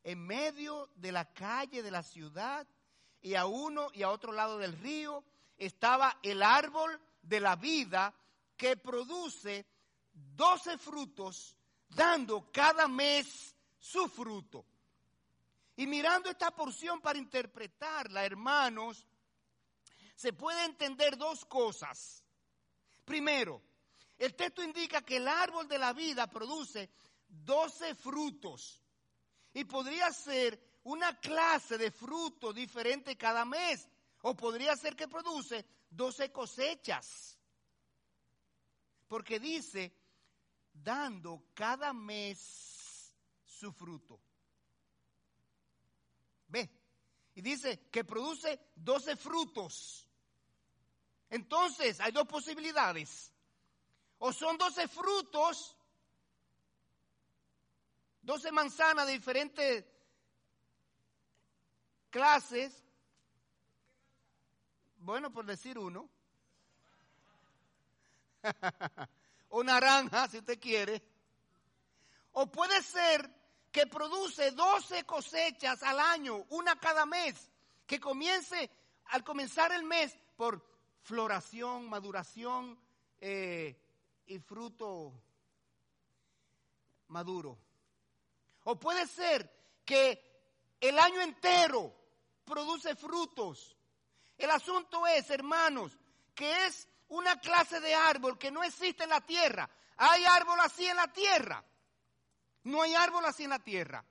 En medio de la calle de la ciudad y a uno y a otro lado del río estaba el árbol de la vida que produce doce frutos, dando cada mes su fruto. Y mirando esta porción para interpretarla, hermanos, se puede entender dos cosas. Primero, el texto indica que el árbol de la vida produce doce frutos y podría ser una clase de fruto diferente cada mes o podría ser que produce doce cosechas. Porque dice, dando cada mes su fruto. Ve, y dice que produce doce frutos. Entonces, hay dos posibilidades. O son doce frutos, doce manzanas de diferentes clases. Bueno, por decir uno. (laughs) o naranja, si usted quiere. O puede ser que produce 12 cosechas al año, una cada mes, que comience al comenzar el mes por floración, maduración eh, y fruto maduro. O puede ser que el año entero produce frutos. El asunto es, hermanos, que es una clase de árbol que no existe en la tierra. Hay árbol así en la tierra. No hay árbol así en la tierra.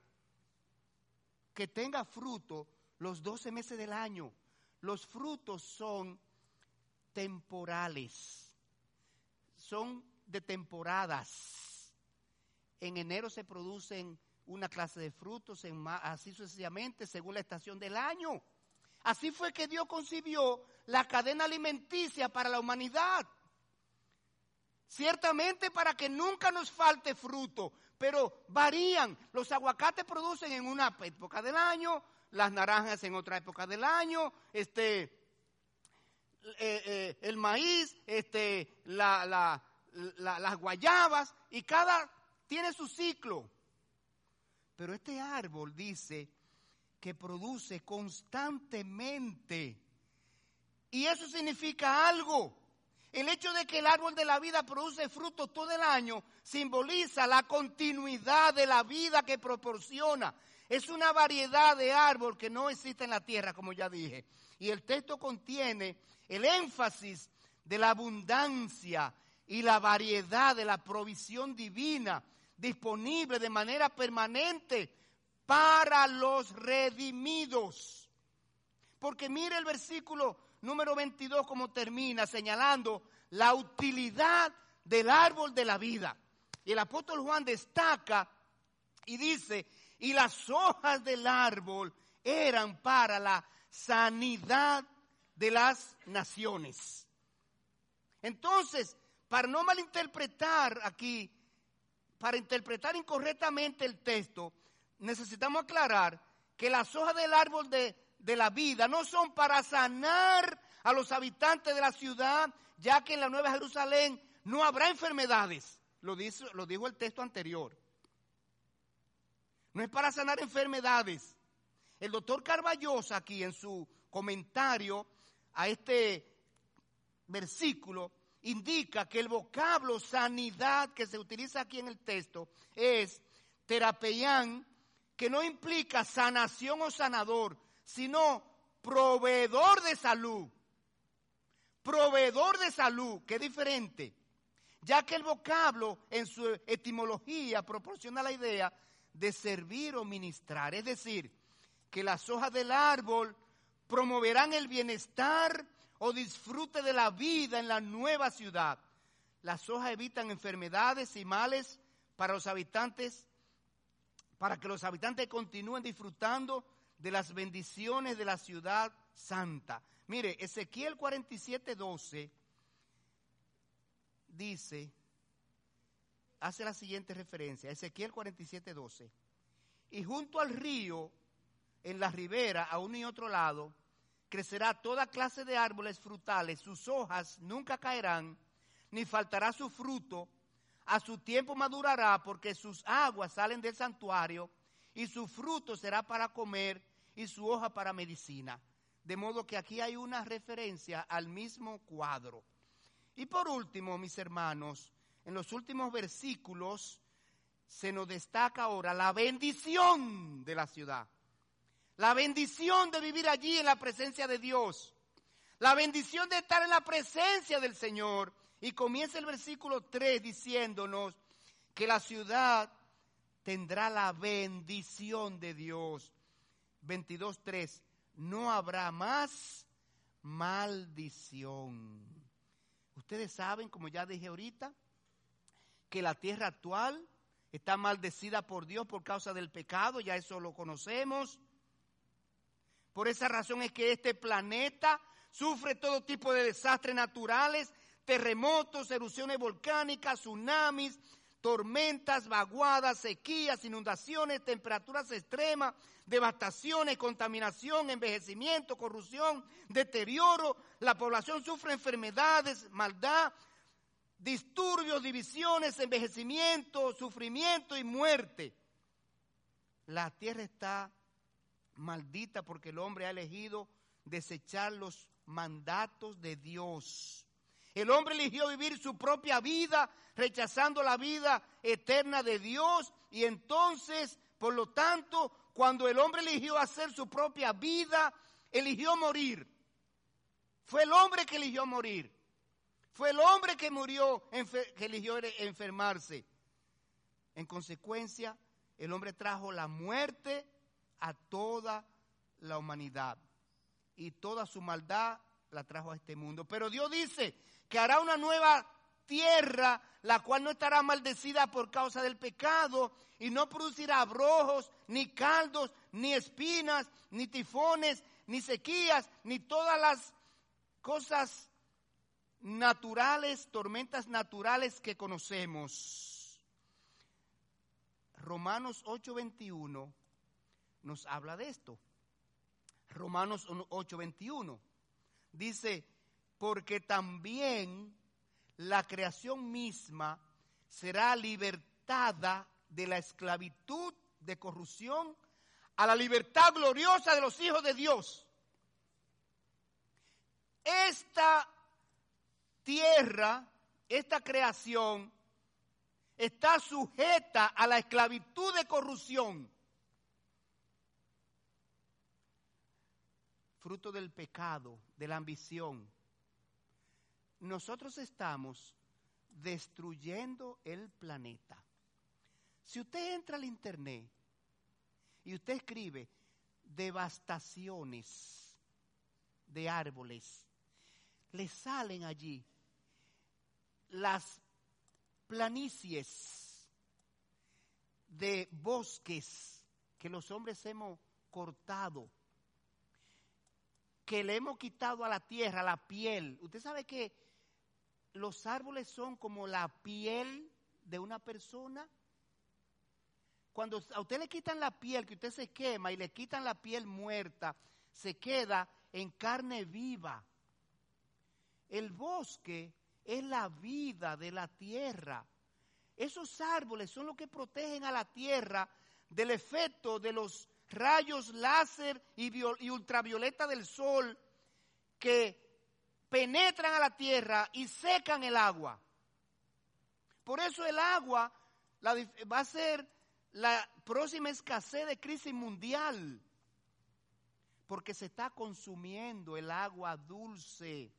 Que tenga fruto los 12 meses del año. Los frutos son temporales. Son de temporadas. En enero se producen una clase de frutos, así sucesivamente, según la estación del año. Así fue que Dios concibió la cadena alimenticia para la humanidad. Ciertamente para que nunca nos falte fruto, pero varían. Los aguacates producen en una época del año, las naranjas en otra época del año, este, eh, eh, el maíz, este, las guayabas, y cada tiene su ciclo. Pero este árbol dice que produce constantemente. Y eso significa algo. El hecho de que el árbol de la vida produce frutos todo el año simboliza la continuidad de la vida que proporciona. Es una variedad de árbol que no existe en la tierra, como ya dije. Y el texto contiene el énfasis de la abundancia y la variedad de la provisión divina disponible de manera permanente para los redimidos. Porque mire el versículo número 22 como termina señalando la utilidad del árbol de la vida. Y el apóstol Juan destaca y dice, y las hojas del árbol eran para la sanidad de las naciones. Entonces, para no malinterpretar aquí, para interpretar incorrectamente el texto, necesitamos aclarar que las hojas del árbol de, la vida no son para sanar a los habitantes de la ciudad, ya que en la Nueva Jerusalén no habrá enfermedades. Lo, lo dijo el texto anterior. No es para sanar enfermedades. El doctor Carballosa aquí en su comentario a este versículo indica que el vocablo sanidad que se utiliza aquí en el texto es terapeuán, que no implica sanación o sanador, sino proveedor de salud. Proveedor de salud, que es diferente, ya que el vocablo en su etimología proporciona la idea de servir o ministrar, es decir, que las hojas del árbol promoverán el bienestar o disfrute de la vida en la nueva ciudad. Las hojas evitan enfermedades y males para los habitantes, para que los habitantes continúen disfrutando de las bendiciones de la ciudad santa. Mire, Ezequiel 47, 12 dice, hace la siguiente referencia, Ezequiel 47, 12. Y junto al río, en la ribera, a uno y otro lado, crecerá toda clase de árboles frutales, sus hojas nunca caerán, ni faltará su fruto, a su tiempo madurará, porque sus aguas salen del santuario, y su fruto será para comer, y su hoja para medicina. De modo que aquí hay una referencia al mismo cuadro. Y por último, mis hermanos, en los últimos versículos se nos destaca ahora la bendición de la ciudad. La bendición de vivir allí en la presencia de Dios. La bendición de estar en la presencia del Señor. Y comienza el versículo 3 diciéndonos que la ciudad tendrá la bendición de Dios. 22.3. No habrá más maldición. Ustedes saben, como ya dije ahorita, que la tierra actual está maldecida por Dios por causa del pecado, ya eso lo conocemos. Por esa razón es que este planeta sufre todo tipo de desastres naturales, terremotos, erupciones volcánicas, tsunamis, tormentas, vaguadas, sequías, inundaciones, temperaturas extremas, devastaciones, contaminación, envejecimiento, corrupción, deterioro. La población sufre enfermedades, maldad, disturbios, divisiones, envejecimiento, sufrimiento y muerte. La tierra está maldita porque el hombre ha elegido desechar los mandatos de Dios. El hombre eligió vivir su propia vida, rechazando la vida eterna de Dios. Y entonces, por lo tanto, cuando el hombre eligió hacer su propia vida, eligió morir. Fue el hombre que eligió morir. Fue el hombre que murió, que eligió enfermarse. En consecuencia, el hombre trajo la muerte a toda la humanidad. Y toda su maldad la trajo a este mundo. Pero Dios dice que hará una nueva tierra, la cual no estará maldecida por causa del pecado, y no producirá abrojos, ni caldos, ni espinas, ni tifones, ni sequías, ni todas las cosas naturales, tormentas naturales que conocemos. Romanos 8:21 nos habla de esto. Romanos 8:21 dice, porque también la creación misma será libertada de la esclavitud de corrupción a la libertad gloriosa de los hijos de Dios. Esta tierra, esta creación, está sujeta a la esclavitud de corrupción, fruto del pecado, de la ambición. Nosotros estamos destruyendo el planeta. Si usted entra al internet y usted escribe devastaciones de árboles, le salen allí las planicies de bosques que los hombres hemos cortado, que le hemos quitado a la tierra la piel. Usted sabe que los árboles son como la piel de una persona. Cuando a usted le quitan la piel, que usted se quema y le quitan la piel muerta, se queda en carne viva. El bosque es la vida de la tierra. Esos árboles son los que protegen a la tierra del efecto de los rayos láser y, y ultravioleta del sol que penetran a la tierra y secan el agua. Por eso el agua va a ser la próxima escasez de crisis mundial, porque se está consumiendo el agua dulce.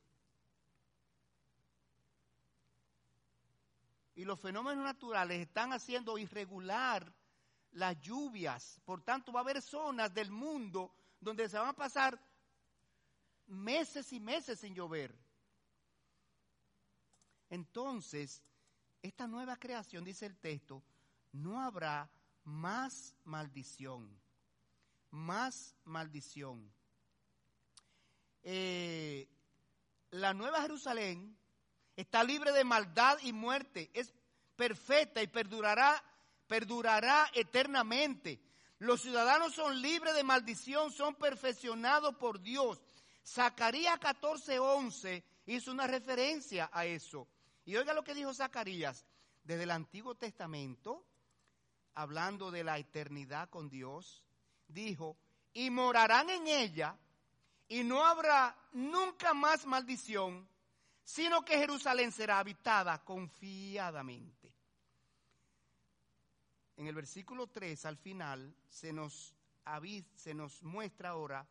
Y los fenómenos naturales están haciendo irregular las lluvias. Por tanto, va a haber zonas del mundo donde se van a pasar meses y meses sin llover. Entonces, esta nueva creación, dice el texto, no habrá más maldición, más maldición. Eh, la nueva Jerusalén está libre de maldad y muerte, es perfecta y perdurará, perdurará eternamente. Los ciudadanos son libres de maldición, son perfeccionados por Dios. Zacarías 14:11 hizo una referencia a eso. Y oiga lo que dijo Zacarías desde el Antiguo Testamento, hablando de la eternidad con Dios, dijo, y morarán en ella, y no habrá nunca más maldición, sino que Jerusalén será habitada confiadamente. En el versículo 3 al final se nos, se nos muestra ahora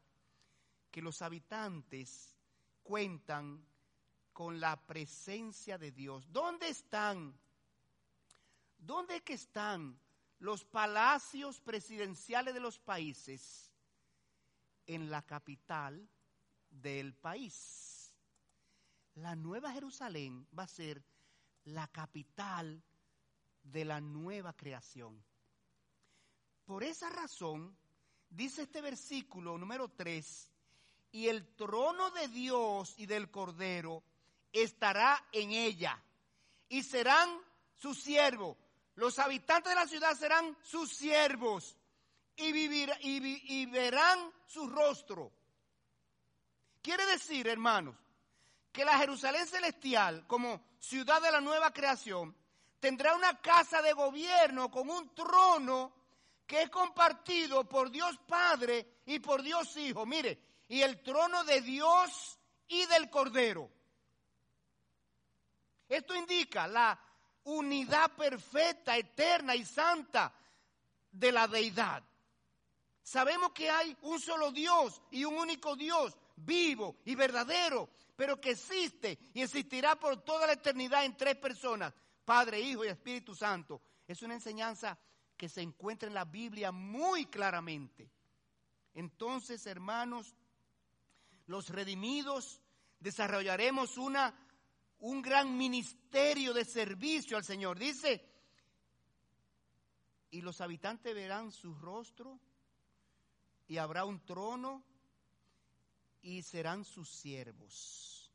que los habitantes cuentan con la presencia de Dios. ¿Dónde están? ¿Dónde están los palacios presidenciales de los países? En la capital del país. La Nueva Jerusalén va a ser la capital de la nueva creación. Por esa razón, dice este versículo número 3, y el trono de Dios y del Cordero estará en ella y serán sus siervos. Los habitantes de la ciudad serán sus siervos y, vivir, y verán su rostro. Quiere decir, hermanos, que la Jerusalén celestial, como ciudad de la nueva creación, tendrá una casa de gobierno con un trono que es compartido por Dios Padre y por Dios Hijo. Mire, y el trono de Dios y del Cordero. Esto indica la unidad perfecta, eterna y santa de la deidad. Sabemos que hay un solo Dios y un único Dios, vivo y verdadero, pero que existe y existirá por toda la eternidad en tres personas, Padre, Hijo y Espíritu Santo. Es una enseñanza que se encuentra en la Biblia muy claramente. Entonces, hermanos, los redimidos, desarrollaremos una, un gran ministerio de servicio al Señor. Dice, y los habitantes verán su rostro y habrá un trono y serán sus siervos.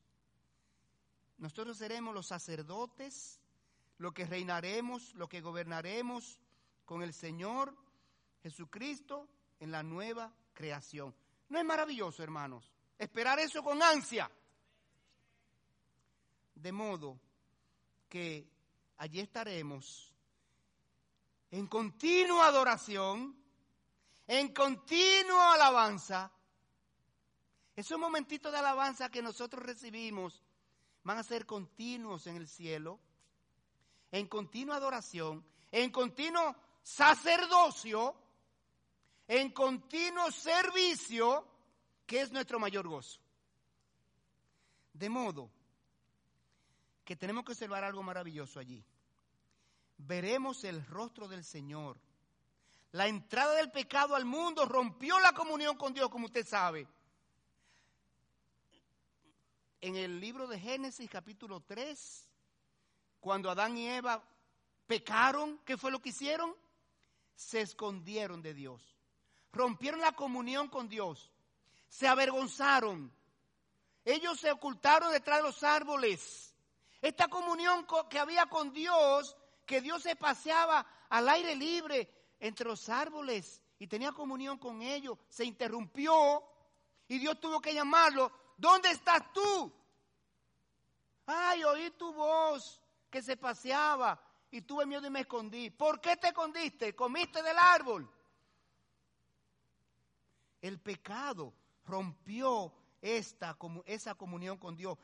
Nosotros seremos los sacerdotes, lo que reinaremos, lo que gobernaremos con el Señor Jesucristo en la nueva creación. ¿No es maravilloso, hermanos? Esperar eso con ansia. De modo que allí estaremos en continua adoración, en continua alabanza. Esos momentitos de alabanza que nosotros recibimos van a ser continuos en el cielo, en continua adoración, en continuo sacerdocio, en continuo servicio, que es nuestro mayor gozo. De modo que tenemos que observar algo maravilloso allí. Veremos el rostro del Señor. La entrada del pecado al mundo rompió la comunión con Dios, como usted sabe. En el libro de Génesis capítulo 3, cuando Adán y Eva pecaron, ¿qué fue lo que hicieron? Se escondieron de Dios. Rompieron la comunión con Dios. Se avergonzaron. Ellos se ocultaron detrás de los árboles. Esta comunión que había con Dios, que Dios se paseaba al aire libre entre los árboles y tenía comunión con ellos, se interrumpió y Dios tuvo que llamarlo. ¿Dónde estás tú? Ay, oí tu voz que se paseaba y tuve miedo y me escondí. ¿Por qué te escondiste? ¿Comiste del árbol? El pecado rompió esta, esa comunión con Dios.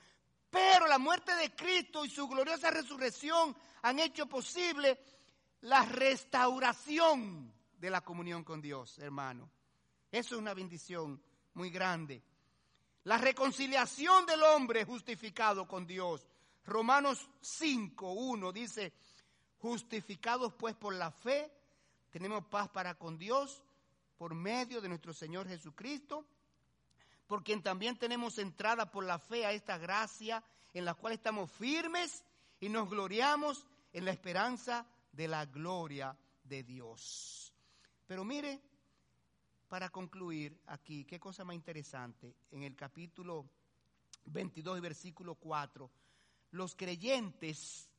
Pero la muerte de Cristo y su gloriosa resurrección han hecho posible la restauración de la comunión con Dios, hermano. Eso es una bendición muy grande. La reconciliación del hombre justificado con Dios. Romanos 5, 1 dice, justificados pues por la fe, tenemos paz para con Dios por medio de nuestro Señor Jesucristo, por quien también tenemos entrada por la fe a esta gracia en la cual estamos firmes y nos gloriamos en la esperanza de la gloria de Dios. Pero mire, para concluir aquí, qué cosa más interesante, en el capítulo 22 y versículo 4, los creyentes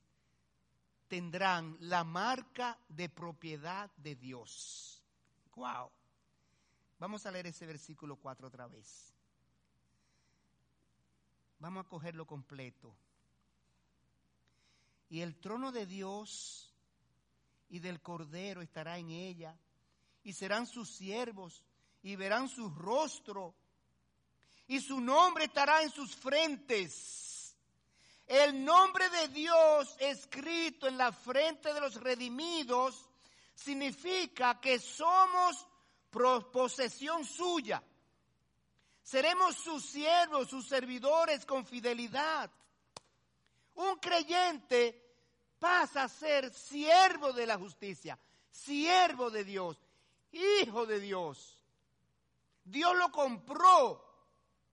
tendrán la marca de propiedad de Dios. Wow. Vamos a leer ese versículo 4 otra vez. Vamos a cogerlo completo. Y el trono de Dios y del Cordero estará en ella, y serán sus siervos, y verán su rostro, y su nombre estará en sus frentes. El nombre de Dios escrito en la frente de los redimidos significa que somos posesión suya. Seremos sus siervos, sus servidores con fidelidad. Un creyente pasa a ser siervo de la justicia, siervo de Dios, hijo de Dios. Dios lo compró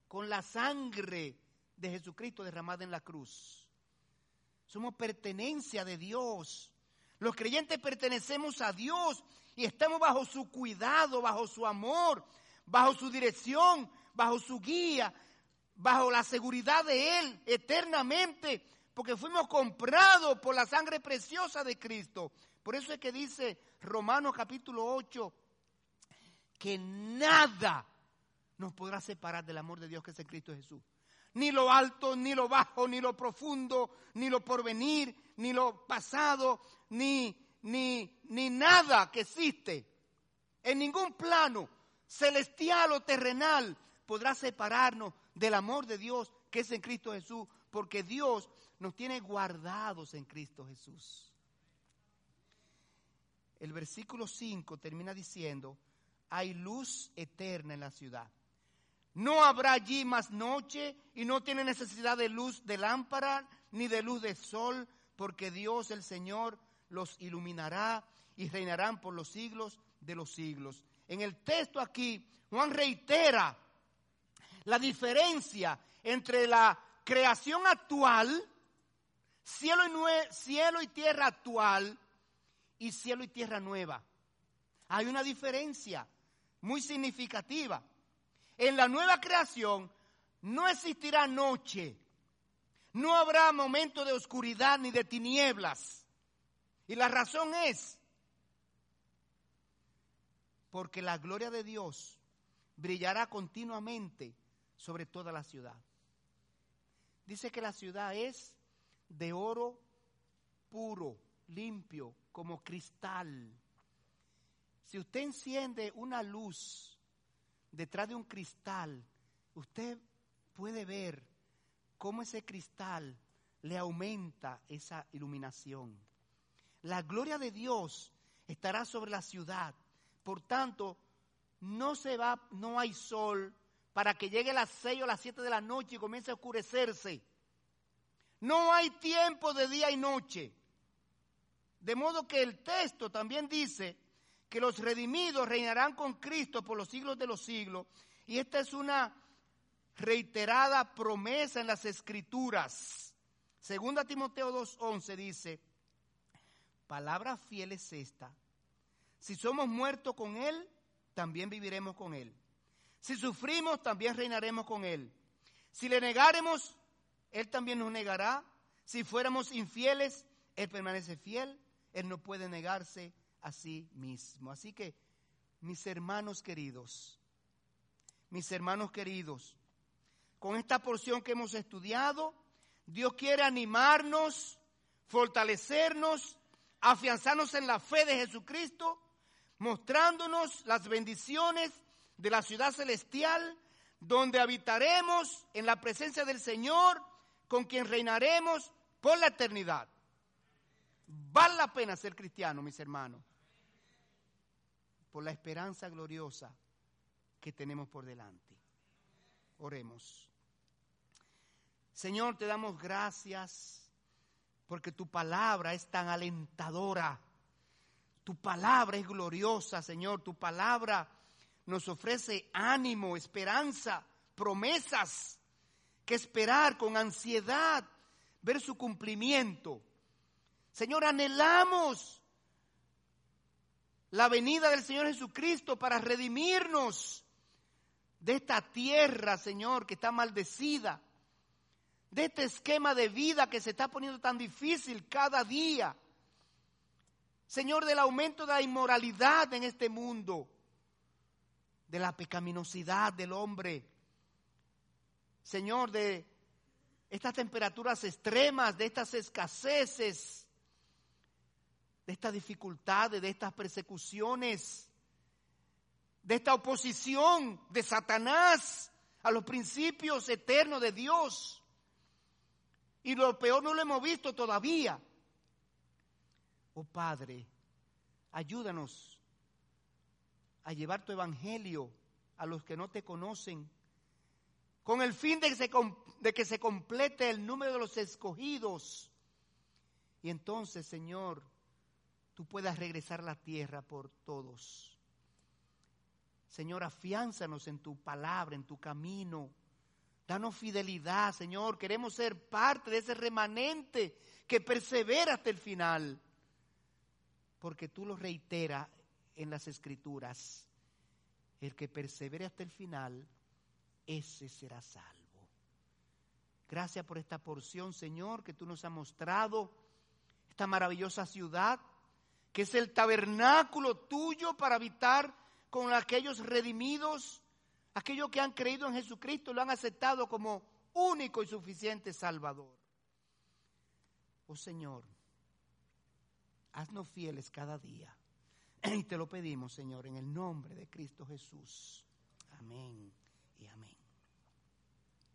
con la sangre de Jesucristo derramada en la cruz. Somos pertenencia de Dios. Los creyentes pertenecemos a Dios y estamos bajo su cuidado, bajo su amor, bajo su dirección, bajo su guía, bajo la seguridad de Él eternamente, porque fuimos comprados por la sangre preciosa de Cristo. Por eso es que dice Romanos capítulo 8, que nada nos podrá separar del amor de Dios que es Cristo Jesús. Ni lo alto, ni lo bajo, ni lo profundo, ni lo porvenir, ni lo pasado, ni, ni, ni nada que existe en ningún plano celestial o terrenal podrá separarnos del amor de Dios que es en Cristo Jesús, porque Dios nos tiene guardados en Cristo Jesús. El versículo 5 termina diciendo, hay luz eterna en la ciudad. No habrá allí más noche y no tiene necesidad de luz de lámpara ni de luz de sol, porque Dios el Señor los iluminará y reinarán por los siglos de los siglos. En el texto aquí, Juan reitera la diferencia entre la creación actual, cielo y, cielo y tierra actual, y cielo y tierra nueva. Hay una diferencia muy significativa. En la nueva creación no existirá noche, no habrá momento de oscuridad ni de tinieblas. Y la razón es porque la gloria de Dios brillará continuamente sobre toda la ciudad. Dice que la ciudad es de oro puro, limpio, como cristal. Si usted enciende una luz detrás de un cristal, usted puede ver cómo ese cristal le aumenta esa iluminación. La gloria de Dios estará sobre la ciudad. Por tanto, no se va, no hay sol para que llegue a las seis o las siete de la noche y comience a oscurecerse. No hay tiempo de día y noche. De modo que el texto también dice que los redimidos reinarán con Cristo por los siglos de los siglos. Y esta es una reiterada promesa en las escrituras. Segunda Timoteo 2.11 dice, palabra fiel es esta. Si somos muertos con Él, también viviremos con Él. Si sufrimos, también reinaremos con Él. Si le negáremos, Él también nos negará. Si fuéramos infieles, Él permanece fiel. Él no puede negarse a sí mismo. Así que, mis hermanos queridos, mis hermanos queridos, con esta porción que hemos estudiado, Dios quiere animarnos, fortalecernos, afianzarnos en la fe de Jesucristo, mostrándonos las bendiciones de la ciudad celestial, donde habitaremos en la presencia del Señor, con quien reinaremos por la eternidad. Vale la pena ser cristiano, mis hermanos, por la esperanza gloriosa que tenemos por delante. Oremos. Señor, te damos gracias porque tu palabra es tan alentadora. Tu palabra es gloriosa, Señor. Tu palabra nos ofrece ánimo, esperanza, promesas que esperar con ansiedad, ver su cumplimiento. Señor, anhelamos la venida del Señor Jesucristo para redimirnos de esta tierra, Señor, que está maldecida de este esquema de vida que se está poniendo tan difícil cada día. Señor, del aumento de la inmoralidad en este mundo, de la pecaminosidad del hombre. Señor, de estas temperaturas extremas, de estas escaseces, de estas dificultades, de estas persecuciones, de esta oposición de Satanás a los principios eternos de Dios. Y lo peor no lo hemos visto todavía. Oh Padre, ayúdanos a llevar tu evangelio a los que no te conocen, con el fin de que, se, de que se complete el número de los escogidos. Y entonces, Señor, tú puedas regresar la tierra por todos. Señor, afiánzanos en tu palabra, en tu camino Danos fidelidad, Señor. Queremos ser parte de ese remanente que persevera hasta el final. Porque tú lo reiteras en las escrituras. El que persevere hasta el final, ese será salvo. Gracias por esta porción, Señor, que tú nos has mostrado. Esta maravillosa ciudad, que es el tabernáculo tuyo para habitar con aquellos redimidos aquellos que han creído en Jesucristo lo han aceptado como único y suficiente Salvador. Oh Señor, haznos fieles cada día. Y te lo pedimos, Señor, en el nombre de Cristo Jesús. Amén y amén.